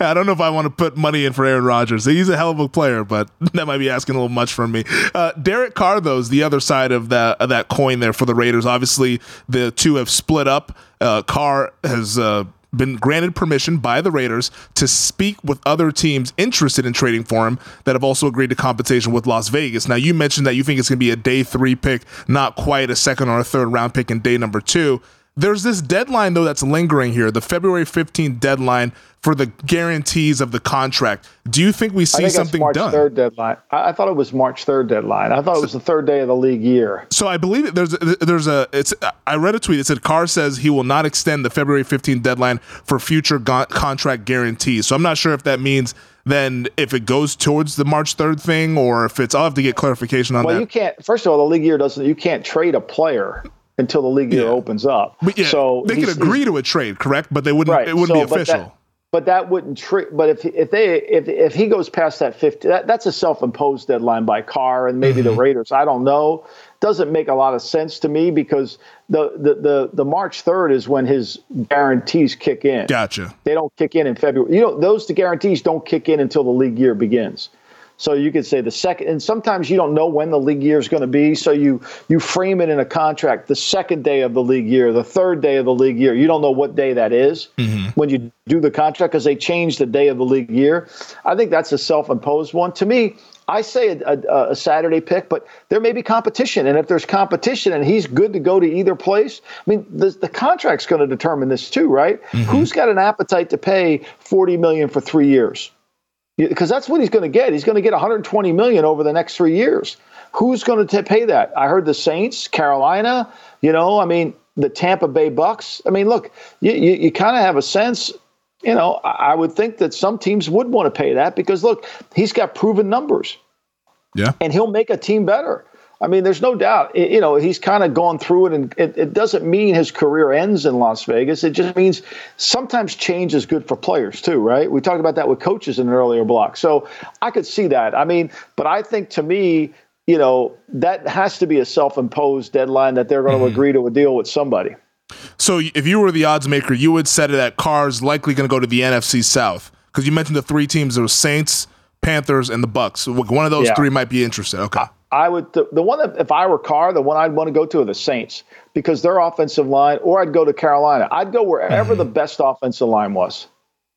I don't know if I want to put money in for Aaron Rodgers. He's a hell of a player, but [LAUGHS] that might be asking a little much from me. Uh, Derek Carr, though, is the other side of that of that coin there for the Raiders. Obviously, the two have split up. Uh, Carr has uh, been granted permission by the Raiders to speak with other teams interested in trading for him that have also agreed to compensation with Las Vegas. Now, you mentioned that you think it's going to be a day three pick, not quite a second or a third round pick in day number two. There's this deadline, though, that's lingering here the February 15th deadline for the guarantees of the contract. Do you think we see think something March done? Third deadline. I, I, thought it was March third deadline. I thought it was the third day of the league year. So I believe there's a, there's a it's. I read a tweet. It said Carr says he will not extend the February 15th deadline for future go- contract guarantees. So I'm not sure if that means then if it goes towards the March 3rd thing or if it's I'll have to get clarification on well, that. Well, you can't first of all the league year doesn't you can't trade a player until the league year yeah. opens up. But Yeah, so they could agree to a trade, correct? But they wouldn't right. it wouldn't so, be official but that wouldn't treat. But if if they if if he goes past that fifty, that, that's a self-imposed deadline by Carr and maybe mm-hmm. the Raiders. I don't know. Doesn't make a lot of sense to me because the the the, the March third is when his guarantees kick in. Gotcha. They don't kick in in February. You know, those the guarantees don't kick in until the league year begins. So you could say the second, and sometimes you don't know when the league year is going to be. So you you frame it in a contract the second day of the league year, the third day of the league year. You don't know what day that is mm-hmm. when you do the contract because they change the day of the league year. I think that's a self-imposed one. To me, I say a, a, a, Saturday pick, but there may be competition, and if there's competition and he's good to go to either place, I mean, the, the contract's going to determine this too, right? Mm-hmm. Who's got an appetite to pay forty million for three years? Because that's what he's going to get. He's going to get 120 million over the next three years. Who's going to pay that? I heard the Saints, Carolina. You know, I mean, the Tampa Bay Bucks. I mean, look, you you, you kind of have a sense. You know, I would think that some teams would want to pay that because look, he's got proven numbers. Yeah, and he'll make a team better. I mean, there's no doubt. It, you know, he's kind of gone through it, and it, it, doesn't mean his career ends in Las Vegas. It just means sometimes change is good for players too, right? We talked about that with coaches in an earlier block. So I could see that. I mean, but I think to me, you know, that has to be a self-imposed deadline that they're going to mm-hmm. agree to a deal with somebody. So if you were the odds maker, you would set it at Carr's likely going to go to the NFC South because you mentioned the three teams: there was Saints, Panthers, and the Bucks. One of those Yeah. three might be interested. Okay. I would the, the one that if I were Carr, the one I'd want to go to are the Saints because their offensive line, or I'd go to Carolina. I'd go wherever Mm-hmm. the best offensive line was.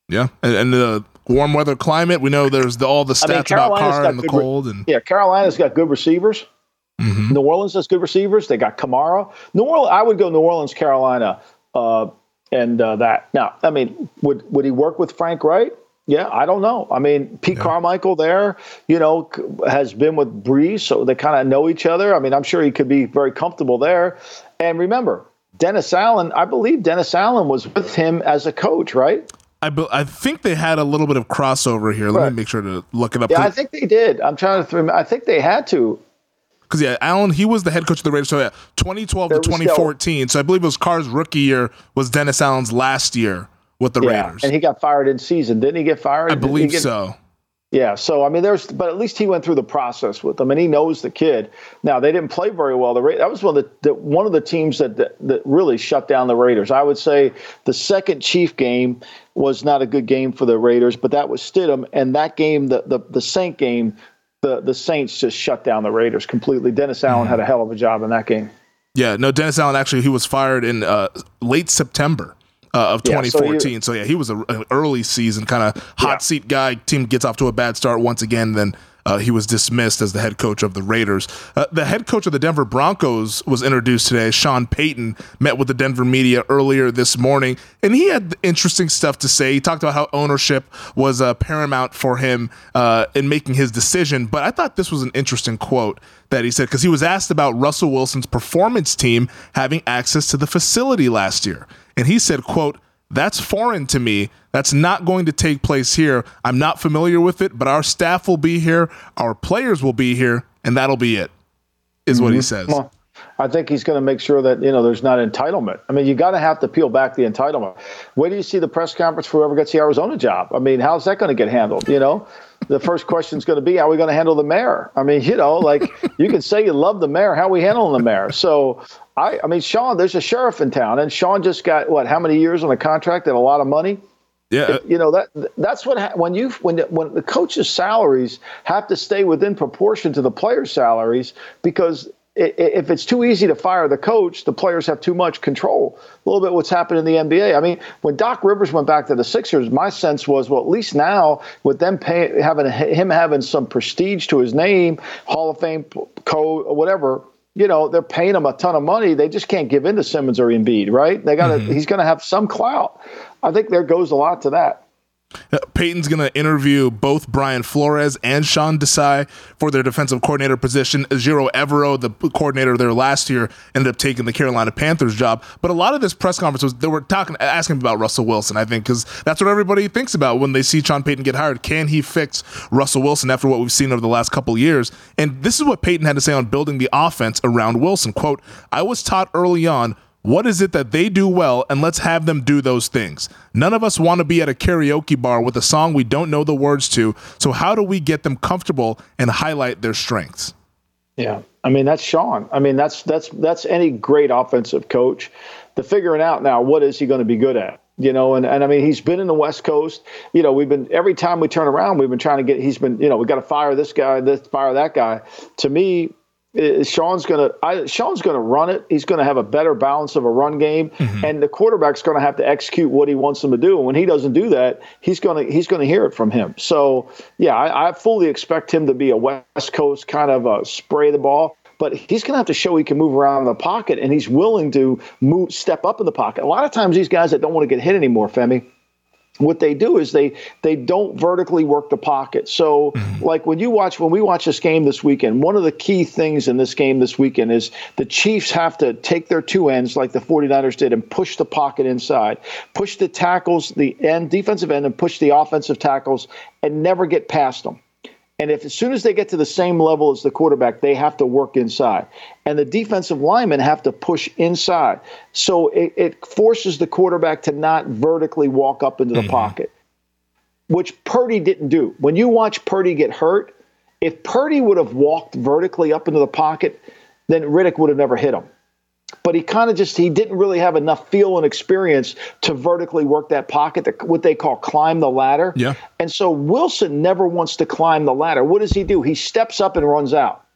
Yeah, and, and the warm weather climate. We know there's the, all the stats I mean, about Carr and the cold, and Yeah, Carolina's got good receivers. Mm-hmm. New Orleans has good receivers. They got Kamara. New Orleans, I would go New Orleans, Carolina, uh, and uh, that. Now, I mean, would would he work with Frank Reich? Yeah, I don't know. I mean, Pete Carmichael there, you know, has been with Brees, so they kind of know each other. I mean, I'm sure he could be very comfortable there. And remember, Dennis Allen, I believe Dennis Allen was with him as a coach, right? I be, I think they had a little bit of crossover here. Let Right. me make sure to look it up. Yeah, I think they did. I'm trying to. Th- I think they had to. Because yeah, Allen he was the head coach of the Raiders. So yeah, 2012 There to was 2014. So I believe it was Carr's rookie year was Dennis Allen's last year with the Yeah, Raiders. and he got fired in season, didn't he? Get fired? I believe get- so. Yeah, so I mean, there's, but at least he went through the process with them, and he knows the kid. Now they didn't play very well. The Ra- that was one of the, the one of the teams that, that that really shut down the Raiders. I would say the second Chief game was not a good game for the Raiders, but that was Stidham, and that game, the the, the Saint game, the the Saints just shut down the Raiders completely. Dennis Allen had a hell of a job in that game. Yeah, no, Dennis Allen actually he was fired in uh, late September uh, of Yeah, so 2014. so, yeah, he was a, an early season kind of hot Yeah. seat guy. Team gets off to a bad start once again, then. Uh, he was dismissed as the head coach of the Raiders. Uh, the head coach of the Denver Broncos was introduced today. Sean Payton met with the Denver media earlier this morning, and he had interesting stuff to say. He talked about how ownership was uh, paramount for him uh, in making his decision. But I thought this was an interesting quote that he said because he was asked about Russell Wilson's performance team having access to the facility last year, and he said, "quote." That's foreign to me. That's not going to take place here. I'm not familiar with it, but our staff will be here, our players will be here, and that'll be it. Is what he mm-hmm. says. Well, I think he's going to make sure that you know there's not entitlement. I mean, you got to have to peel back the entitlement. Where do you see the press conference for whoever gets the Arizona job? I mean, how's that going to get handled? You know, the first question is going to be, how are we going to handle the mayor? I mean, you know, like you can say you love the mayor, how are we handling the mayor? So. I, I mean, Sean, there's a sheriff in town, and Sean just got what? How many years on a contract and a lot of money? Yeah, you know that that's what ha- when you when the, when the coaches' salaries have to stay within proportion to the players' salaries because if it's too easy to fire the coach, the players have too much control. A little bit what's happened in the NBA. I mean, when Doc Rivers went back to the Sixers, my sense was, well, at least now with them pay, having him having some prestige to his name, Hall of Fame code, whatever. You know, they're paying him a ton of money. They just can't give in to Simmons or Embiid, right? They got to. Mm-hmm. He's going to have some clout. I think there goes a lot to that. Payton's going to interview both Brian Flores and Sean Desai for their defensive coordinator position. Jiro Evero, the coordinator there last year, ended up taking the Carolina Panthers job. But a lot of this press conference was they were talking, asking about Russell Wilson. I think because that's what everybody thinks about when they see Sean Payton get hired. Can he fix Russell Wilson after what we've seen over the last couple years? And this is what Peyton had to say on building the offense around Wilson. "Quote: I was taught early on." What is it that they do well, and let's have them do those things? None of us want to be at a karaoke bar with a song we don't know the words to, so how do we get them comfortable and highlight their strengths? Yeah, I mean that's Sean. I mean that's that's that's any great offensive coach. The figuring out now what is he going to be good at. You know, and, and I mean, he's been in the West Coast. You know, we've been every time we turn around, we've been trying to get. He's been, you know, we got to fire this guy, this fire that guy. To me, uh, Sean's gonna I, Sean's gonna run it. He's gonna have a better balance of a run game, and the quarterback's gonna have to execute what he wants him to do. And when he doesn't do that, he's gonna he's gonna hear it from him. So yeah, I, I fully expect him to be a West Coast kind of a spray the ball. But he's going to have to show he can move around in the pocket, and he's willing to move, step up in the pocket. A lot of times, these guys that don't want to get hit anymore, Femi, what they do is they they don't vertically work the pocket. So mm-hmm. like when you watch when we watch this game this weekend, one of the key things in this game this weekend is the Chiefs have to take their two ends like the 49ers did and push the pocket inside. Push the tackles, the end defensive end and push the offensive tackles and never get past them. And if as soon as they get to the same level as the quarterback, they have to work inside. And the defensive linemen have to push inside. So it, it forces the quarterback to not vertically walk up into the mm-hmm. pocket, which Purdy didn't do. When you watch Purdy get hurt, if Purdy would have walked vertically up into the pocket, then Reddick would have never hit him. But he kind of just he didn't really have enough feel and experience to vertically work that pocket, the, what they call climb the ladder. Yeah. And so Wilson never wants to climb the ladder. What does he do? He steps up and runs out.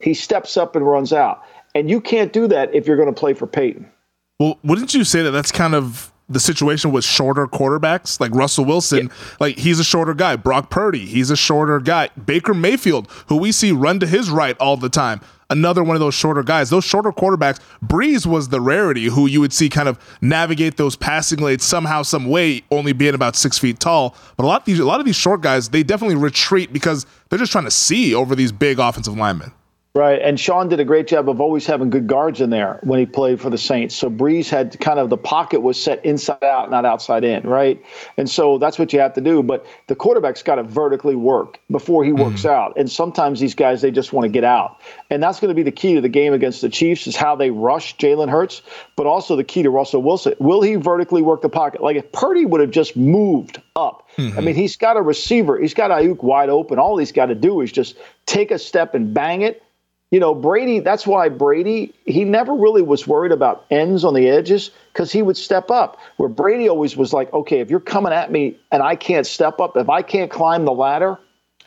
He steps up and runs out. And you can't do that if you're going to play for Payton. Well, wouldn't you say that that's kind of the situation with shorter quarterbacks like Russell Wilson, yeah. like he's a shorter guy. Brock Purdy, he's a shorter guy. Baker Mayfield, who we see run to his right all the time, another one of those shorter guys. Those shorter quarterbacks, Brees was the rarity who you would see kind of navigate those passing lanes somehow, some way, only being about six feet tall. But a lot of these, a lot of these short guys, they definitely retreat because they're just trying to see over these big offensive linemen. Right, and Sean did a great job of always having good guards in there when he played for the Saints. So Brees had kind of the pocket was set inside out, not outside in, right? And so that's what you have to do. But the quarterback's got to vertically work before he works mm. out. And sometimes these guys they just want to get out, and that's going to be the key to the game against the Chiefs is how they rush Jalen Hurts, but also the key to Russell Wilson. Will he vertically work the pocket? Like if Purdy would have just moved up, mm-hmm. I mean, he's got a receiver, he's got Aiyuk wide open. All he's got to do is just take a step and bang it you know, Brady, that's why Brady, he never really was worried about ends on the edges because he would step up. Where Brady always was like, okay, if you're coming at me and I can't step up, if I can't climb the ladder,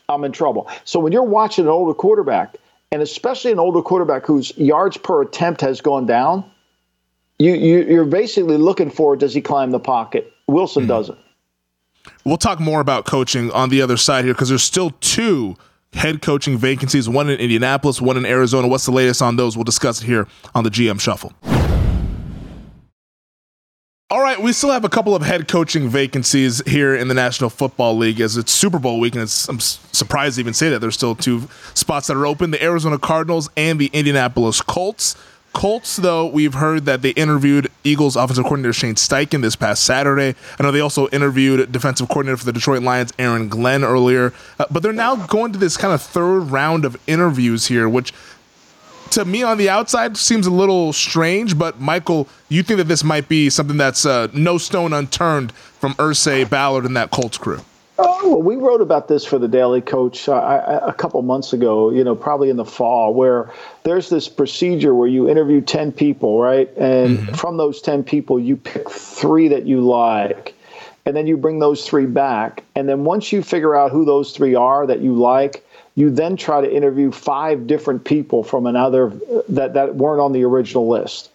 I'm in trouble. So when you're watching an older quarterback, and especially an older quarterback whose yards per attempt has gone down, you, you are basically looking for does he climb the pocket? Wilson mm-hmm. doesn't. We'll talk more about coaching on the other side here because there's still two head coaching vacancies, one in Indianapolis, one in Arizona. What's the latest on those? We'll discuss it here on the GM Shuffle. All right, we still have a couple of head coaching vacancies here in the National Football League as it's Super Bowl week, and it's, I'm surprised to even say that there's still two spots that are open: the Arizona Cardinals and the Indianapolis Colts. Colts, though, we've heard that they interviewed Eagles offensive coordinator Shane Steichen this past Saturday. I know they also interviewed defensive coordinator for the Detroit Lions, Aaron Glenn, earlier. Uh, but they're now going to this kind of third round of interviews here, which to me on the outside seems a little strange. But Michael, you think that this might be something that's uh, no stone unturned from Irsay Ballard and that Colts crew? Oh, well, we wrote about this for the Daily Coach uh, a couple months ago, you know, probably in the fall, where there's this procedure where you interview 10 people, right? And mm-hmm. from those 10 people, you pick three that you like. And then you bring those three back. And then once you figure out who those three are that you like, you then try to interview five different people from another that, that weren't on the original list.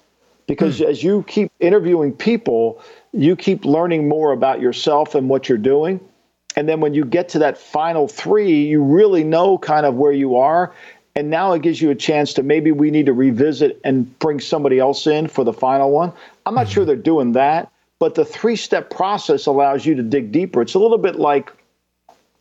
Because mm-hmm. as you keep interviewing people, you keep learning more about yourself and what you're doing and then when you get to that final three, you really know kind of where you are. And now it gives you a chance to maybe we need to revisit and bring somebody else in for the final one. I'm not sure mm-hmm. they're doing that, but the three step process allows you to dig deeper. It's a little bit like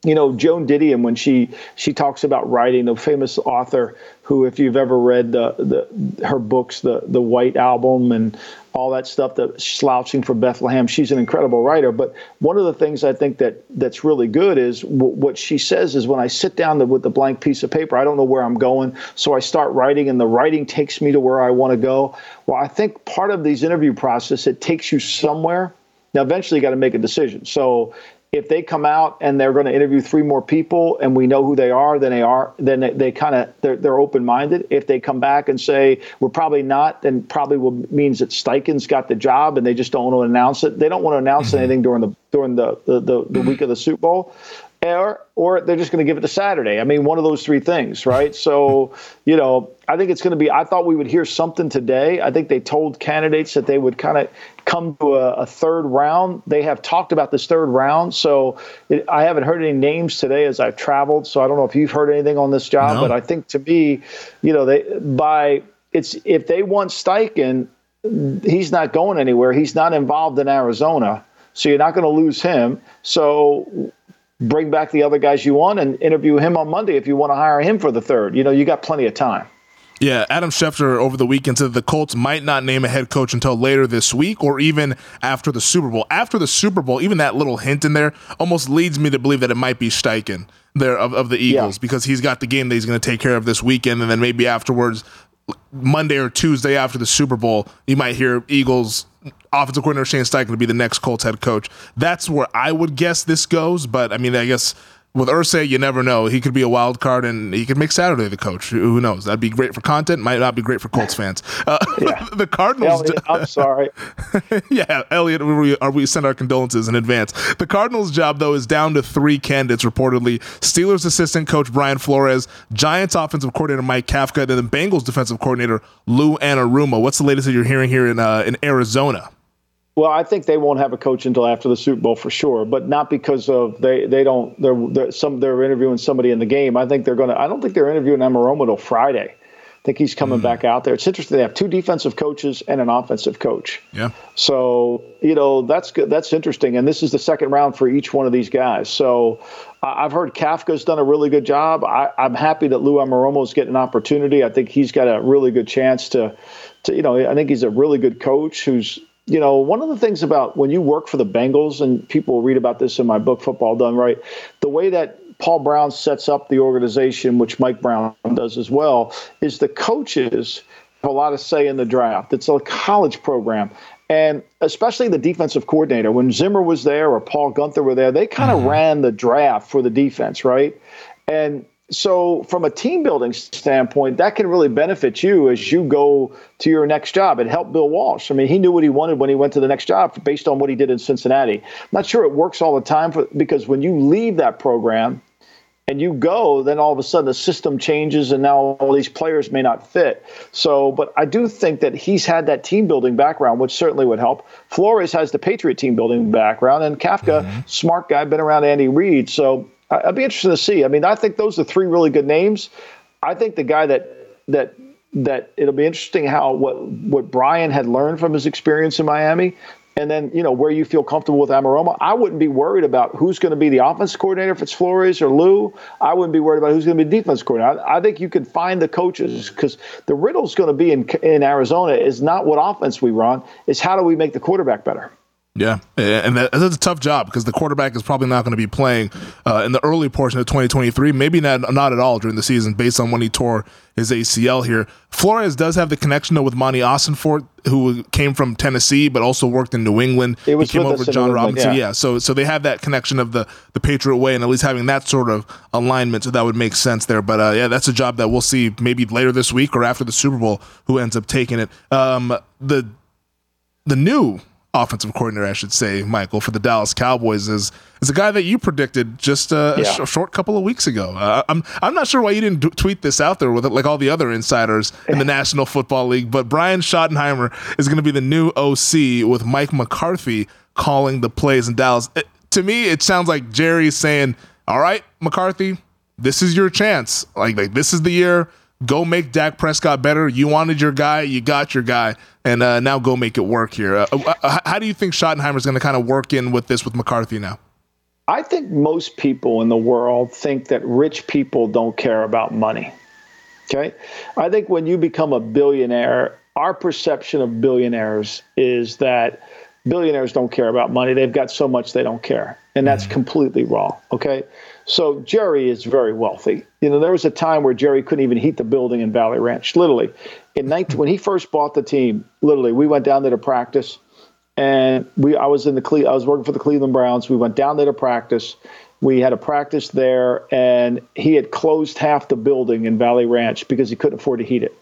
you know Joan Didion when she she talks about writing, the famous author who, if you've ever read the, the her books, the the White Album and all that stuff, the Slouching for Bethlehem, she's an incredible writer. But one of the things I think that that's really good is w- what she says is when I sit down with the blank piece of paper, I don't know where I'm going, so I start writing, and the writing takes me to where I want to go. Well, I think part of these interview process it takes you somewhere. Now, eventually, you got to make a decision. So if they come out and they're going to interview three more people and we know who they are, then they are, then they, they kind of they're, they're open minded. If they come back and say we're probably not, then probably will, means that Steichen's got the job and they just don't want to announce it. They don't want to announce mm-hmm. anything during the during the the, the, the week of the Super Bowl or or they're just going to give it to Saturday. I mean, one of those three things, right? So, [LAUGHS] you know, I think it's going to be. I thought we would hear something today. I think they told candidates that they would kind of come to a, a, third round. They have talked about this third round, so it, I haven't heard any names today as I've traveled. So I don't know if you've heard anything on this job, no. but I think to me, you know, they by it's if they want Steichen, he's not going anywhere. He's not involved in Arizona. So you're not going to lose him. So bring back the other guys you want and interview him on Monday if you want to hire him for the third. You know, you got plenty of time. Yeah, Adam Schefter over the weekend said the Colts might not name a head coach until later this week or even after the Super Bowl. After the Super Bowl, even that little hint in there almost leads me to believe that it might be Steichen there of, of the Eagles yeah. because he's got the game that he's going to take care of this weekend and then maybe afterwards Monday or Tuesday after the Super Bowl, you might hear Eagles offensive coordinator Shane Steichen to be the next Colts head coach. That's where I would guess this goes. But I mean, I guess with Irsay, you never know. He could be a wild card, and he could make Saturday the coach. Who knows? That'd be great for content. Might not be great for Colts fans. Uh, [LAUGHS] yeah. the Cardinals. Elliot, I'm [LAUGHS] sorry. [LAUGHS] yeah, Elliot, we, we send our condolences in advance. The Cardinals' job, though, is down to three candidates reportedly: Steelers assistant coach Brian Flores, Giants offensive coordinator Mike Kafka, and then Bengals defensive coordinator Lou Anarumo. What's the latest that you're hearing here in uh, in Arizona? Well, I think they won't have a coach until after the Super Bowl for sure, but not because of they they don't they're, they're some they're interviewing somebody in the game. I think they're going to. I don't think they're interviewing Anarumo till Friday. I think he's coming mm. back out there. It's interesting. They have two defensive coaches and an offensive coach. Yeah. So you know that's good. That's interesting. And this is the second round for each one of these guys. So I've heard Kafka's done a really good job. I, am happy that Lou is getting an opportunity. I think he's got a really good chance to, to you know, I think he's a really good coach who's you know, one of the things about when you work for the Bengals, and people read about this in my book, Football Done Right, the way that Paul Brown sets up the organization, which Mike Brown does as well, is the coaches have a lot of say in the draft. It's a college program. And especially the defensive coordinator, when Zimmer was there or Paul Guenther were there, they kind of mm-hmm. ran the draft for the defense, right? And so from a team building standpoint, that can really benefit you as you go to your next job. It helped Bill Walsh. I mean, he knew what he wanted when he went to the next job based on what he did in Cincinnati. I'm not sure it works all the time for, because when you leave that program and you go, then all of a sudden the system changes and now all these players may not fit. So, but I do think that he's had that team building background, which certainly would help. Flores has the Patriot team building background, and Kafka, mm-hmm. smart guy, been around Andy Reid. So I'd be interested to see. I mean, I think those are three really good names. I think the guy that that that it'll be interesting how what what Brian had learned from his experience in Miami, and then you know where you feel comfortable with Anarumo. I wouldn't be worried about who's going to be the offense coordinator if it's Flores or Lou. I wouldn't be worried about who's going to be defense coordinator. I, I think you can find the coaches because the riddle's going to be in in Arizona is not what offense we run, is how do we make the quarterback better. Yeah, and that, that's a tough job because the quarterback is probably not going to be playing uh, in the early portion of 2023. Maybe not not at all during the season, based on when he tore his ACL here. Flores does have the connection though with Monti Ossenfort, who came from Tennessee but also worked in New England. It was he came over Jon Robinson. Yeah. yeah, so so they have that connection of the the Patriot way, and at least having that sort of alignment, so that would make sense there. But uh, yeah, that's a job that we'll see maybe later this week or after the Super Bowl who ends up taking it. Um, the the new offensive coordinator, I should say, Michael, for the Dallas Cowboys is is a guy that you predicted just uh, yeah. a, sh- a, short couple of weeks ago. Uh, I'm I'm not sure why you didn't d- tweet this out there with it, like all the other insiders in the [LAUGHS] National Football League. But Brian Schottenheimer is going to be the new OC with Mike McCarthy calling the plays in Dallas. It, to me, it sounds like Jerry's saying, "All right, McCarthy, this is your chance. Like like this is the year." Go make Dak Prescott better. You wanted your guy, you got your guy, and uh, now go make it work here. Uh, uh how do you think Schottenheimer is going to kind of work in with this with McCarthy now? I think most people in the world think that rich people don't care about money. Okay. I think when you become a billionaire, our perception of billionaires is that billionaires don't care about money. They've got so much they don't care. And that's mm-hmm. completely wrong. Okay. So Jerry is very wealthy. You know, there was a time where Jerry couldn't even heat the building in Valley Ranch. Literally, in 19, when he first bought the team, literally, we went down there to practice, and we I was in the Cle- I was working for the Cleveland Browns. We went down there to practice. We had a practice there, and he had closed half the building in Valley Ranch because he couldn't afford to heat it.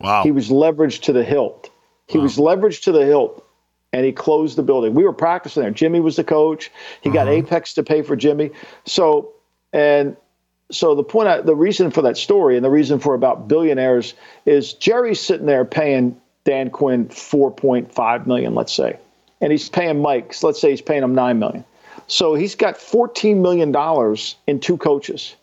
Wow. He was leveraged to the hilt. He wow. was leveraged to the hilt and he closed the building. We were practicing there. Jimmy was the coach. He uh-huh. got Apex to pay for Jimmy. So and so the point, I, the reason for that story, and the reason for about billionaires is Jerry's sitting there paying Dan Quinn 4.5 million, let's say, and he's paying Mike. so Let's say he's paying him nine million. So he's got 14 million dollars in two coaches.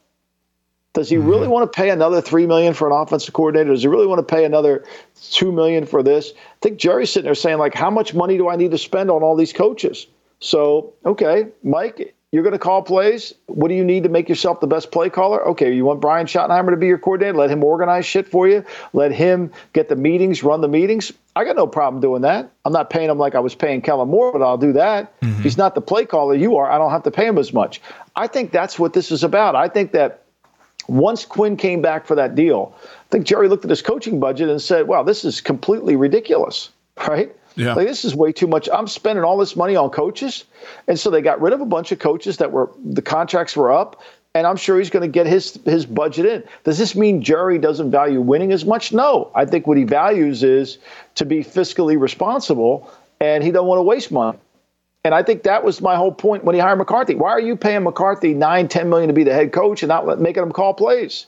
Does he really mm-hmm. want to pay another three million for an offensive coordinator? Does he really want to pay another two million for this? I think Jerry's sitting there saying, like, how much money do I need to spend on all these coaches? So, okay, Mike, you're going to call plays. What do you need to make yourself the best play caller? Okay, you want Brian Schottenheimer to be your coordinator? Let him organize shit for you. Let him get the meetings, run the meetings. I got no problem doing that. I'm not paying him like I was paying Kellen Moore, but I'll do that. Mm-hmm. He's not the play caller you are. I don't have to pay him as much. I think that's what this is about. I think that once Quinn came back for that deal, I think Jerry looked at his coaching budget and said, wow, this is completely ridiculous, [LAUGHS] right? Yeah. Like this is way too much. I'm spending all this money on coaches. And so they got rid of a bunch of coaches that were the contracts were up. and I'm sure he's going to get his his budget in. Does this mean Jerry doesn't value winning as much? No, I think what he values is to be fiscally responsible, and he don't want to waste money. And I think that was my whole point when he hired McCarthy. Why are you paying McCarthy nine, ten million to be the head coach and not making him call plays?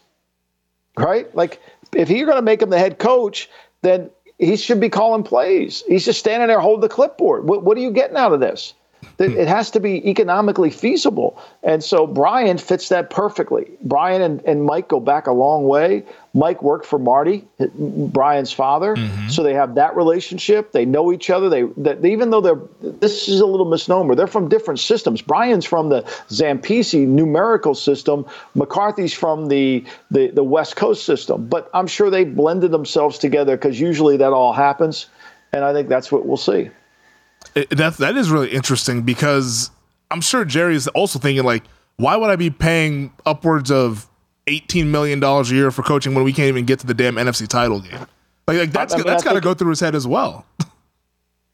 Right? Like, if you're going to make him the head coach, then he should be calling plays. He's just standing there holding the clipboard. What, what are you getting out of this? It has to be economically feasible. And so Brian fits that perfectly. Brian and, and Mike go back a long way. Mike worked for Marty, Brian's father, mm-hmm. so they have that relationship. They know each other. They, they, even though they're this is a little misnomer. They're from different systems. Brian's from the Zampese numerical system. McCarthy's from the, the the West Coast system. But I'm sure they blended themselves together because usually that all happens, and I think that's what we'll see. It, that that is really interesting because I'm sure Jerry is also thinking like, why would I be paying upwards of eighteen million dollars a year for coaching when we can't even get to the damn NFC title game? Like, like that's I mean, that's got to go through his head as well. [LAUGHS]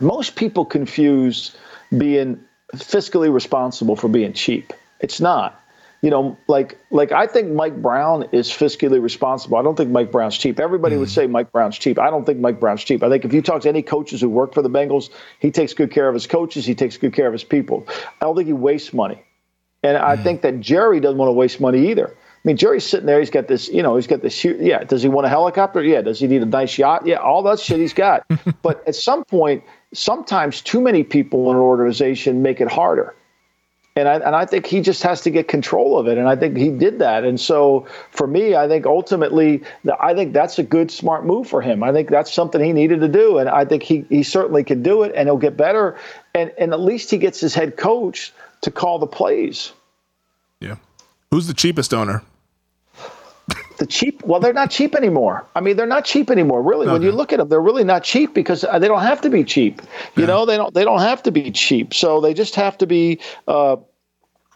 most people confuse being fiscally responsible for being cheap. It's not you know, like like I think Mike Brown is fiscally responsible. I don't think Mike Brown's cheap. Everybody mm. would say Mike Brown's cheap. I don't think Mike Brown's cheap. I think if you talk to any coaches who work for the Bengals, he takes good care of his coaches. He takes good care of his people. I don't think he wastes money, and mm. I think that Jerry doesn't want to waste money either. I mean, Jerry's sitting there. He's got this, you know, he's got this. Yeah. Does he want a helicopter? Yeah. Does he need a nice yacht? Yeah. All that shit he's got. [LAUGHS] but at some point, sometimes too many people in an organization make it harder and I, and I think he just has to get control of it. And I think he did that. And so for me, I think ultimately, I think that's a good, smart move for him. I think that's something he needed to do. And I think he, he certainly can do it and he'll get better. And, and at least he gets his head coach to call the plays. Yeah. Who's the cheapest owner? The cheap well they're not cheap anymore. I mean they're not cheap anymore really. Okay. when you look at them they're really not cheap because uh, they don't have to be cheap. You yeah. know they don't they don't have to be cheap. So they just have to be uh,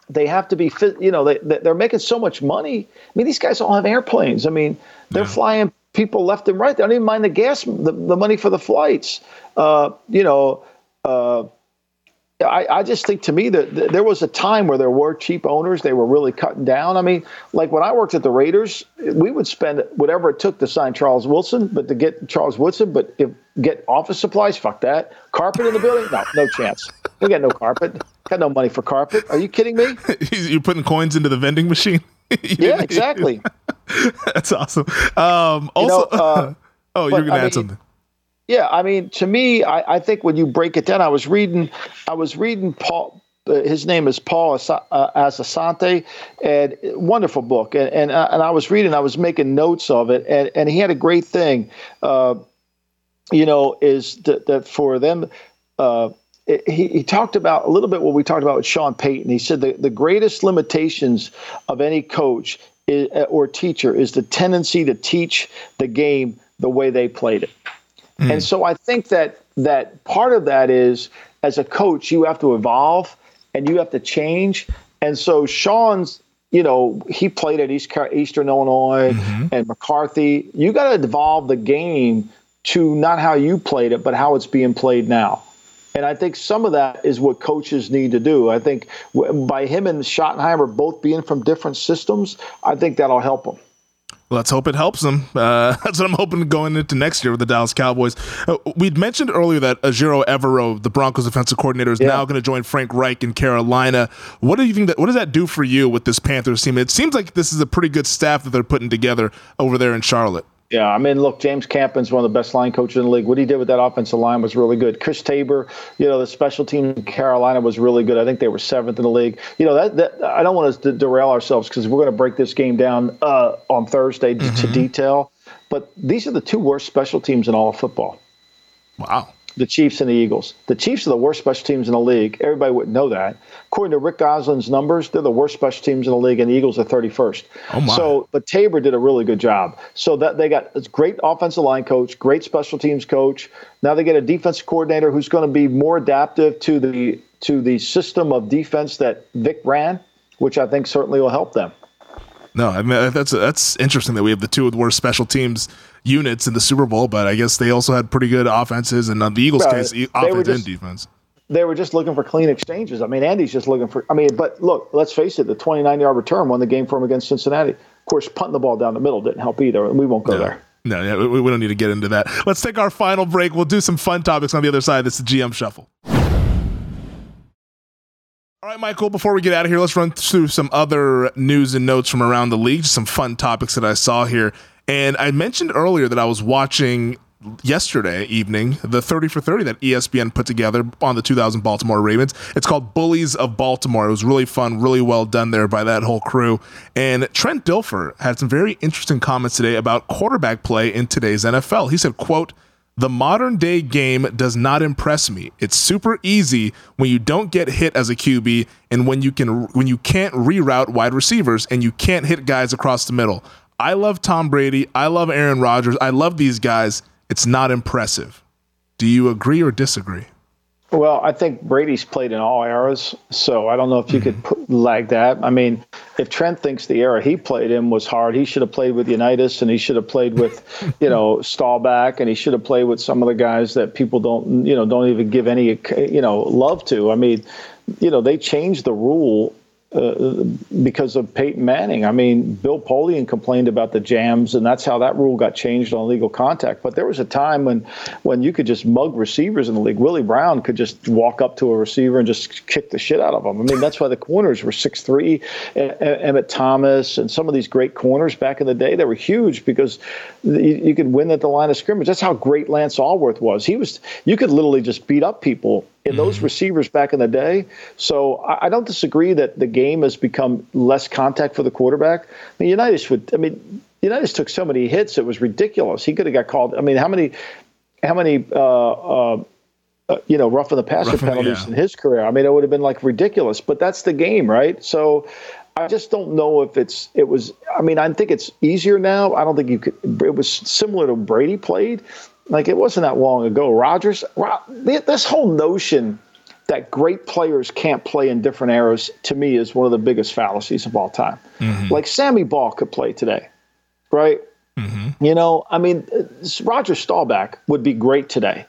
they have to be you know they they're making so much money. I mean these guys all have airplanes. I mean they're yeah. flying people left and right. They don't even mind the gas the, the money for the flights. Uh, you know uh, I, I, just think to me that th- there was a time where there were cheap owners. They were really cutting down. I mean, like when I worked at the Raiders, we would spend whatever it took to sign Charles Wilson, but to get Charles Woodson, but if get office supplies, fuck that. Carpet in the building? No, no chance. We got no carpet. Got no money for carpet. Are you kidding me? [LAUGHS] You're putting coins into the vending machine. [LAUGHS] yeah, exactly. [LAUGHS] That's awesome. Um, also, you know, uh, oh, you're gonna add mean, something. Yeah, I mean, to me, I, I, think when you break it down, I was reading, I was reading Paul. Uh, his name is Paul uh, Asante, and wonderful book. And and, uh, and I was reading, I was making notes of it, and, and he had a great thing. Uh, you know, is that, that for them. Uh, he, he talked about a little bit what we talked about with Sean Payton. He said the, the greatest limitations of any coach is, or teacher is the tendency to teach the game the way they played it. Mm. And so I think that that part of that is as a coach, you have to evolve and you have to change. And so Sean's, you know, he played at East Eastern Illinois mm-hmm. and McCarthy. You got to evolve the game to not how you played it, but how it's being played now. And I think some of that is what coaches need to do. I think by him and Schottenheimer both being from different systems, I think that'll help them. Let's hope it helps them. Uh, [LAUGHS] that's what I'm hoping going into next year with the Dallas Cowboys. Uh, we'd mentioned earlier that Ejiro Evero, the Broncos defensive coordinator, is yeah. now going to join Frank Reich in Carolina. What do you think that? What does that do for you with this Panthers team? It seems like this is a pretty good staff that they're putting together over there in Charlotte. Yeah, I mean, look, James Campen's one of the best line coaches in the league. What he did with that offensive line was really good. Chris Tabor, you know, the special team in Carolina was really good. I think they were seventh in the league. You know, that, that I don't want us to derail ourselves because we're going to break this game down uh, on Thursday mm-hmm. to detail. But these are the two worst special teams in all of football. Wow the Chiefs and the Eagles. The Chiefs are the worst special teams in the league. Everybody would know that. According to Rick Gosselin's numbers, they're the worst special teams in the league, and the Eagles are 31st. Oh my. So, but Tabor did a really good job. So that they got a great offensive line coach, great special teams coach. Now they get a defensive coordinator who's going to be more adaptive to the to the system of defense that Vic ran, which I think certainly will help them. No, I mean that's that's interesting that we have the two of the worst special teams units in the Super Bowl, but I guess they also had pretty good offenses, and on the Eagles' right. case, offense just, and defense. they were just looking for clean exchanges. I mean, Andy's just looking for. I mean, but look, let's face it, the 29 yard return won the game for him against Cincinnati. Of course, punting the ball down the middle didn't help either, and we won't go no. there. No, yeah, we, we don't need to get into that. Let's take our final break. We'll do some fun topics on the other side. This is GM Shuffle. All right, Michael, before we get out of here, let's run through some other news and notes from around the league, just some fun topics that I saw here. And I mentioned earlier that I was watching yesterday evening the 30 for 30 that ESPN put together on the 2000 Baltimore Ravens. It's called Bullies of Baltimore. It was really fun, really well done there by that whole crew. And Trent Dilfer had some very interesting comments today about quarterback play in today's NFL. He said, quote, the modern day game does not impress me. It's super easy when you don't get hit as a QB and when you can when you can't reroute wide receivers and you can't hit guys across the middle. I love Tom Brady. I love Aaron Rodgers. I love these guys. It's not impressive. Do you agree or disagree? Well, I think Brady's played in all eras, so I don't know if you could mm-hmm. put, lag that. I mean, if Trent thinks the era he played in was hard, he should have played with Unitas and he should have played with, [LAUGHS] you know, Staubach and he should have played with some of the guys that people don't, you know, don't even give any, you know, love to. I mean, you know, they changed the rule uh, because of Peyton Manning. I mean, Bill Polian complained about the jams, and that's how that rule got changed on legal contact. But there was a time when, when you could just mug receivers in the league. Willie Brown could just walk up to a receiver and just kick the shit out of them. I mean, that's why the corners were six three. Emmitt Thomas and some of these great corners back in the day, they were huge because you, you could win at the line of scrimmage. That's how great Lance Alworth was. He was you could literally just beat up people in those mm-hmm. receivers back in the day. So I, I, don't disagree that the game has become less contact for the quarterback. I mean, Unitas would. I mean, Unitas took so many hits; it was ridiculous. He could have got called. I mean, how many, how many, uh, uh, uh, you know, roughing the passer roughing, penalties yeah. in his career? I mean, it would have been like ridiculous. But that's the game, right? So. I just don't know if it's it was. I mean, I think it's easier now. I don't think you could. It was similar to Brady played, like it wasn't that long ago. Rodgers, this whole notion that great players can't play in different eras to me is one of the biggest fallacies of all time. Mm-hmm. Like Sammy Baugh could play today, right? Mm-hmm. You know, I mean, Roger Staubach would be great today.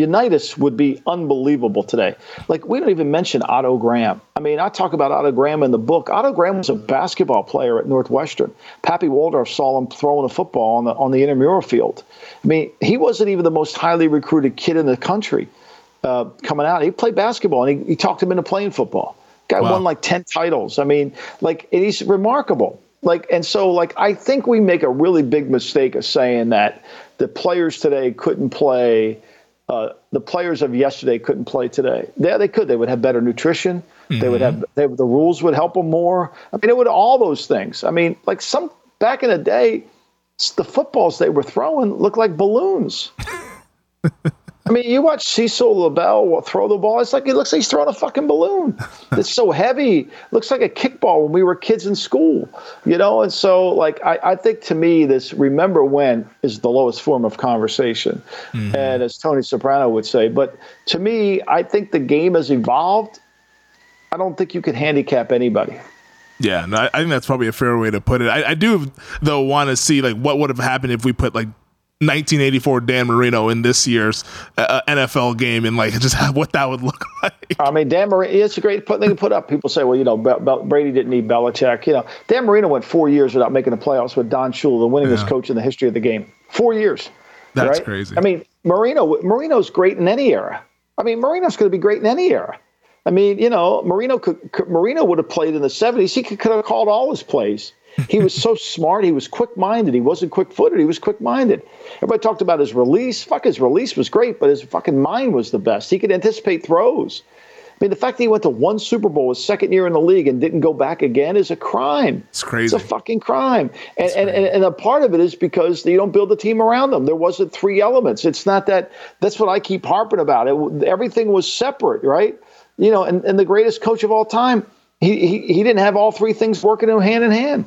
Unitas would be unbelievable today. Like we don't even mention Otto Graham. I mean, I talk about Otto Graham in the book. Otto Graham was a basketball player at Northwestern. Pappy Waldorf saw him throwing a football on the on the intramural field. I mean, he wasn't even the most highly recruited kid in the country uh, coming out. He played basketball and he, he talked him into playing football. Guy wow. won like ten titles. I mean, like he's remarkable. Like and so like I think we make a really big mistake of saying that the players today couldn't play uh, the players of yesterday couldn't play today. Yeah, they could. They would have better nutrition. Mm-hmm. They would have they, the rules would help them more. I mean, it would all those things. I mean, like some back in the day, the footballs they were throwing looked like balloons. [LAUGHS] I mean, you watch Cecil LaBelle throw the ball. It's like it looks like he's throwing a fucking balloon. [LAUGHS] It's so heavy. looks like a kickball when we were kids in school, you know. And so, like, I, I think to me, this remember when is the lowest form of conversation, mm-hmm. and as Tony Soprano would say. But to me, I think the game has evolved. I don't think you can handicap anybody. Yeah, no, I, think that's probably a fair way to put it. I, I do though want to see like what would have happened if we put like 1984 Dan Marino in this year's uh, NFL game and like just [LAUGHS] what that would look [LAUGHS] like. I mean, Dan Marino, it's a great thing to put up. People say, well, you know, Brady didn't need Belichick. You know, Dan Marino went four years without making the playoffs with Don Shula, the winningest yeah. coach in the history of the game. Four years. That's right? crazy. I mean, Marino, Marino's great in any era. I mean, Marino's going to be great in any era. I mean, you know, Marino could, could Marino would have played in the 70s. He could, could have called all his plays. He was so smart. He was quick minded. He wasn't quick footed. He was quick minded. Everybody talked about his release. Fuck, his release was great, but his fucking mind was the best. He could anticipate throws. I mean, the fact that he went to one Super Bowl his second year in the league and didn't go back again is a crime. It's crazy. It's a fucking crime. And, and, and, and a part of it is because you don't build a team around them. There wasn't three elements. It's not that. That's what I keep harping about. It, everything was separate, right? You know, and, and the greatest coach of all time, he, he, he didn't have all three things working hand in hand.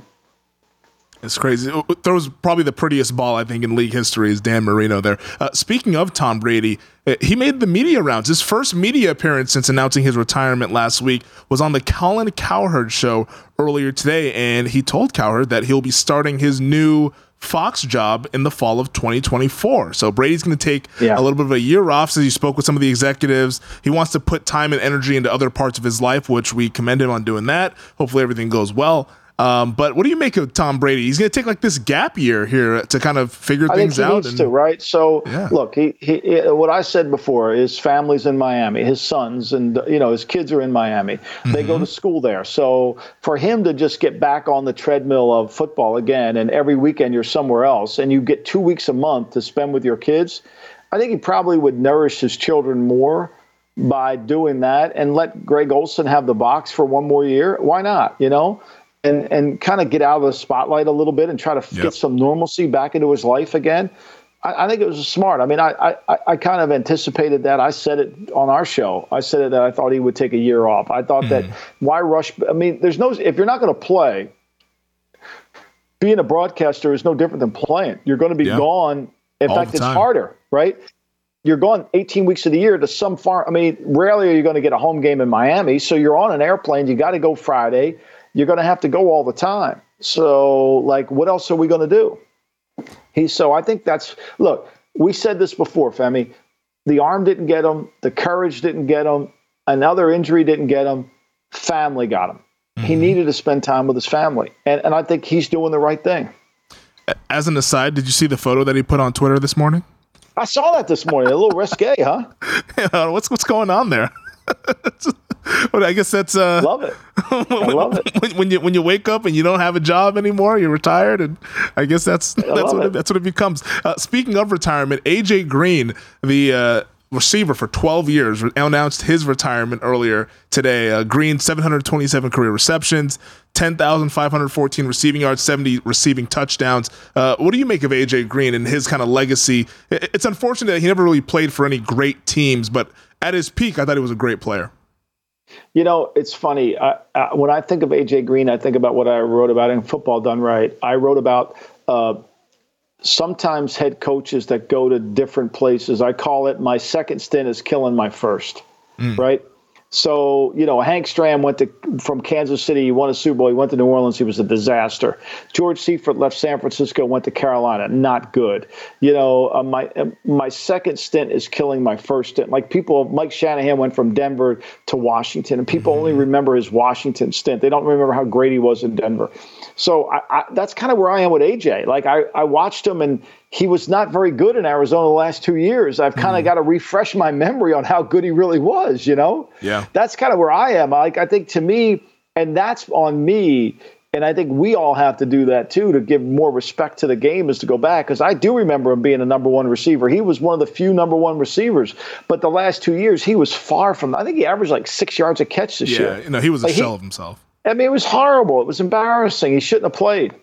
It's crazy. Throws probably the prettiest ball I think in league history is Dan Marino there. Uh, speaking of Tom Brady, uh, he made the media rounds. His first media appearance since announcing his retirement last week was on the Colin Cowherd show earlier today, and he told Cowherd that he'll be starting his new Fox job in the fall of 2024. So Brady's going to take yeah. a little bit of a year off since he spoke with some of the executives. He wants to put time and energy into other parts of his life, which we commend him on doing that. Hopefully everything goes well. Um, but what do you make of Tom Brady? He's going to take like this gap year here to kind of figure I things think he out. And, to, right? So yeah. look, he, he, what I said before, his family's in Miami, his sons and you know his kids are in Miami. Mm-hmm. They go mm-hmm. to school there. So for him to just get back on the treadmill of football again, and every weekend you're somewhere else, and you get two weeks a month to spend with your kids, I think he probably would nourish his children more by doing that and let Greg Olsen have the box for one more year. Why not? You know, and and kind of get out of the spotlight a little bit and try to yep. get some normalcy back into his life again. I, I think it was smart. I mean, I, I I kind of anticipated that. I said it on our show. I said it that I thought he would take a year off. I thought mm. that mm-hmm. why rush? I mean, there's no if you're not going to play. Being a broadcaster is no different than playing. You're going to be gone. In All fact, it's harder, right? you're gone 18 weeks of the year to some farm. I mean, rarely are you going to get a home game in Miami. So you're on an airplane. You got to go Friday you're going to have to go all the time. So, like, what else are we going to do? He, so I think that's, look, we said this before, Femi. The arm didn't get him, the courage didn't get him, another injury didn't get him, family got him. Mm-hmm. He needed to spend time with his family. And, and I think he's doing the right thing. As an aside, did you see the photo that he put on Twitter this morning? I saw that this morning. A little risque, huh? yeah, [LAUGHS] what's what's going on there? [LAUGHS] [LAUGHS] but I guess that's uh, love it. [LAUGHS] I love it. When, when, you when you wake up and you don't have a job anymore, you're retired, and I guess that's I that's what it. It, that's what it becomes. Uh, speaking of retirement, AJ Green, the uh, receiver for 12 years, announced his retirement earlier today. Uh, Green 727 career receptions, 10,514 receiving yards, 70 receiving touchdowns. Uh, what do you make of AJ Green and his kind of legacy? It's unfortunate that he never really played for any great teams, but at his peak, I thought he was a great player. You know, it's funny. I, I, when I think of AJ Green, I think about what I wrote about in Football Done Right. I wrote about uh, sometimes head coaches that go to different places. I call it my second stint is killing my first, mm. right? So, you know, Hank Stram went to from Kansas City, he won a Super Bowl, he went to New Orleans, he was a disaster. George Seifert left San Francisco, went to Carolina, not good. You know, uh, my uh, my second stint is killing my first stint. Like people, Mike Shanahan went from Denver to Washington, and people mm-hmm. only remember his Washington stint. They don't remember how great he was in Denver. So I, I, that's kind of where I am with AJ. Like I, I watched him and he was not very good in Arizona the last two years. I've kind of mm. got to refresh my memory on how good he really was, you know? Yeah. That's kind of where I am. Like I think to me, and that's on me. And I think we all have to do that too to give more respect to the game is to go back because I do remember him being a number one receiver. He was one of the few number one receivers, but the last two years he was far from. I think he averaged like six yards a catch this yeah, year. Yeah, you know, he was a like shell he, of himself. I mean, it was horrible. It was embarrassing. He shouldn't have played.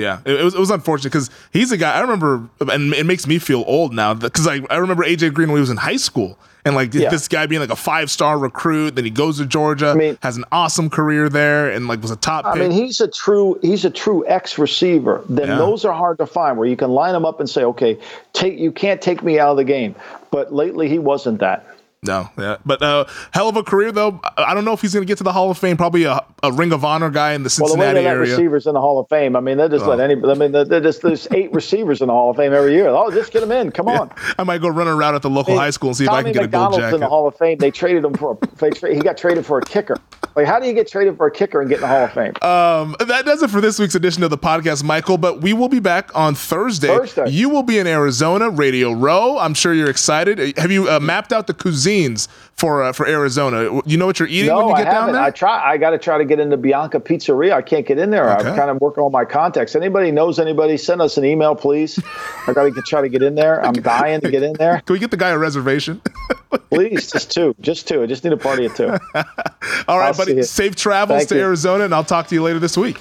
Yeah, it, was, it was unfortunate because he's a guy I remember, and it makes me feel old now because I, I remember AJ Green when he was in high school, and like yeah. this guy being like a five star recruit, then he goes to Georgia, I mean, has an awesome career there, and like was a top. I mean, he's a true he's a true X receiver. Then yeah. those are hard to find where you can line him up and say, okay, take you can't take me out of the game. But lately, he wasn't that. No, yeah, but uh, hell of a career though. I don't know if he's going to get to the Hall of Fame. Probably a, a Ring of Honor guy in the Cincinnati well, the way area. receivers in the Hall of Fame. I mean, they just oh. let any. I mean, they just there's eight receivers in the Hall of Fame every year. Oh, just get them in. Come on. Yeah. [LAUGHS] I might go run around at the local high school and see Tommy if I can get McDonald's a gold jacket. in the Hall of Fame. They traded him for a. he got traded for a kicker. Like, how do you get traded for a kicker and get in the Hall of Fame? Um, that does it for this week's edition of the podcast, Michael. But we will be back on Thursday. Thursday. You will be in Arizona, Radio Row. I'm sure you're excited. Have you uh, mapped out the cuisines for uh, for Arizona? You know what you're eating no, when you get I down there? I try. I got to try to get into Bianco Pizzeria. I can't get in there. Okay. I'm kind of working on my contacts. Anybody knows anybody? Send us an email, please. I got to try to get in there. I'm [LAUGHS] dying to get in there. Can we get the guy a reservation? [LAUGHS] please, just two, just two. I just need a party of two. [LAUGHS] All right, I'll buddy. Safe travels Thank to you. Arizona, and I'll talk to you later this week.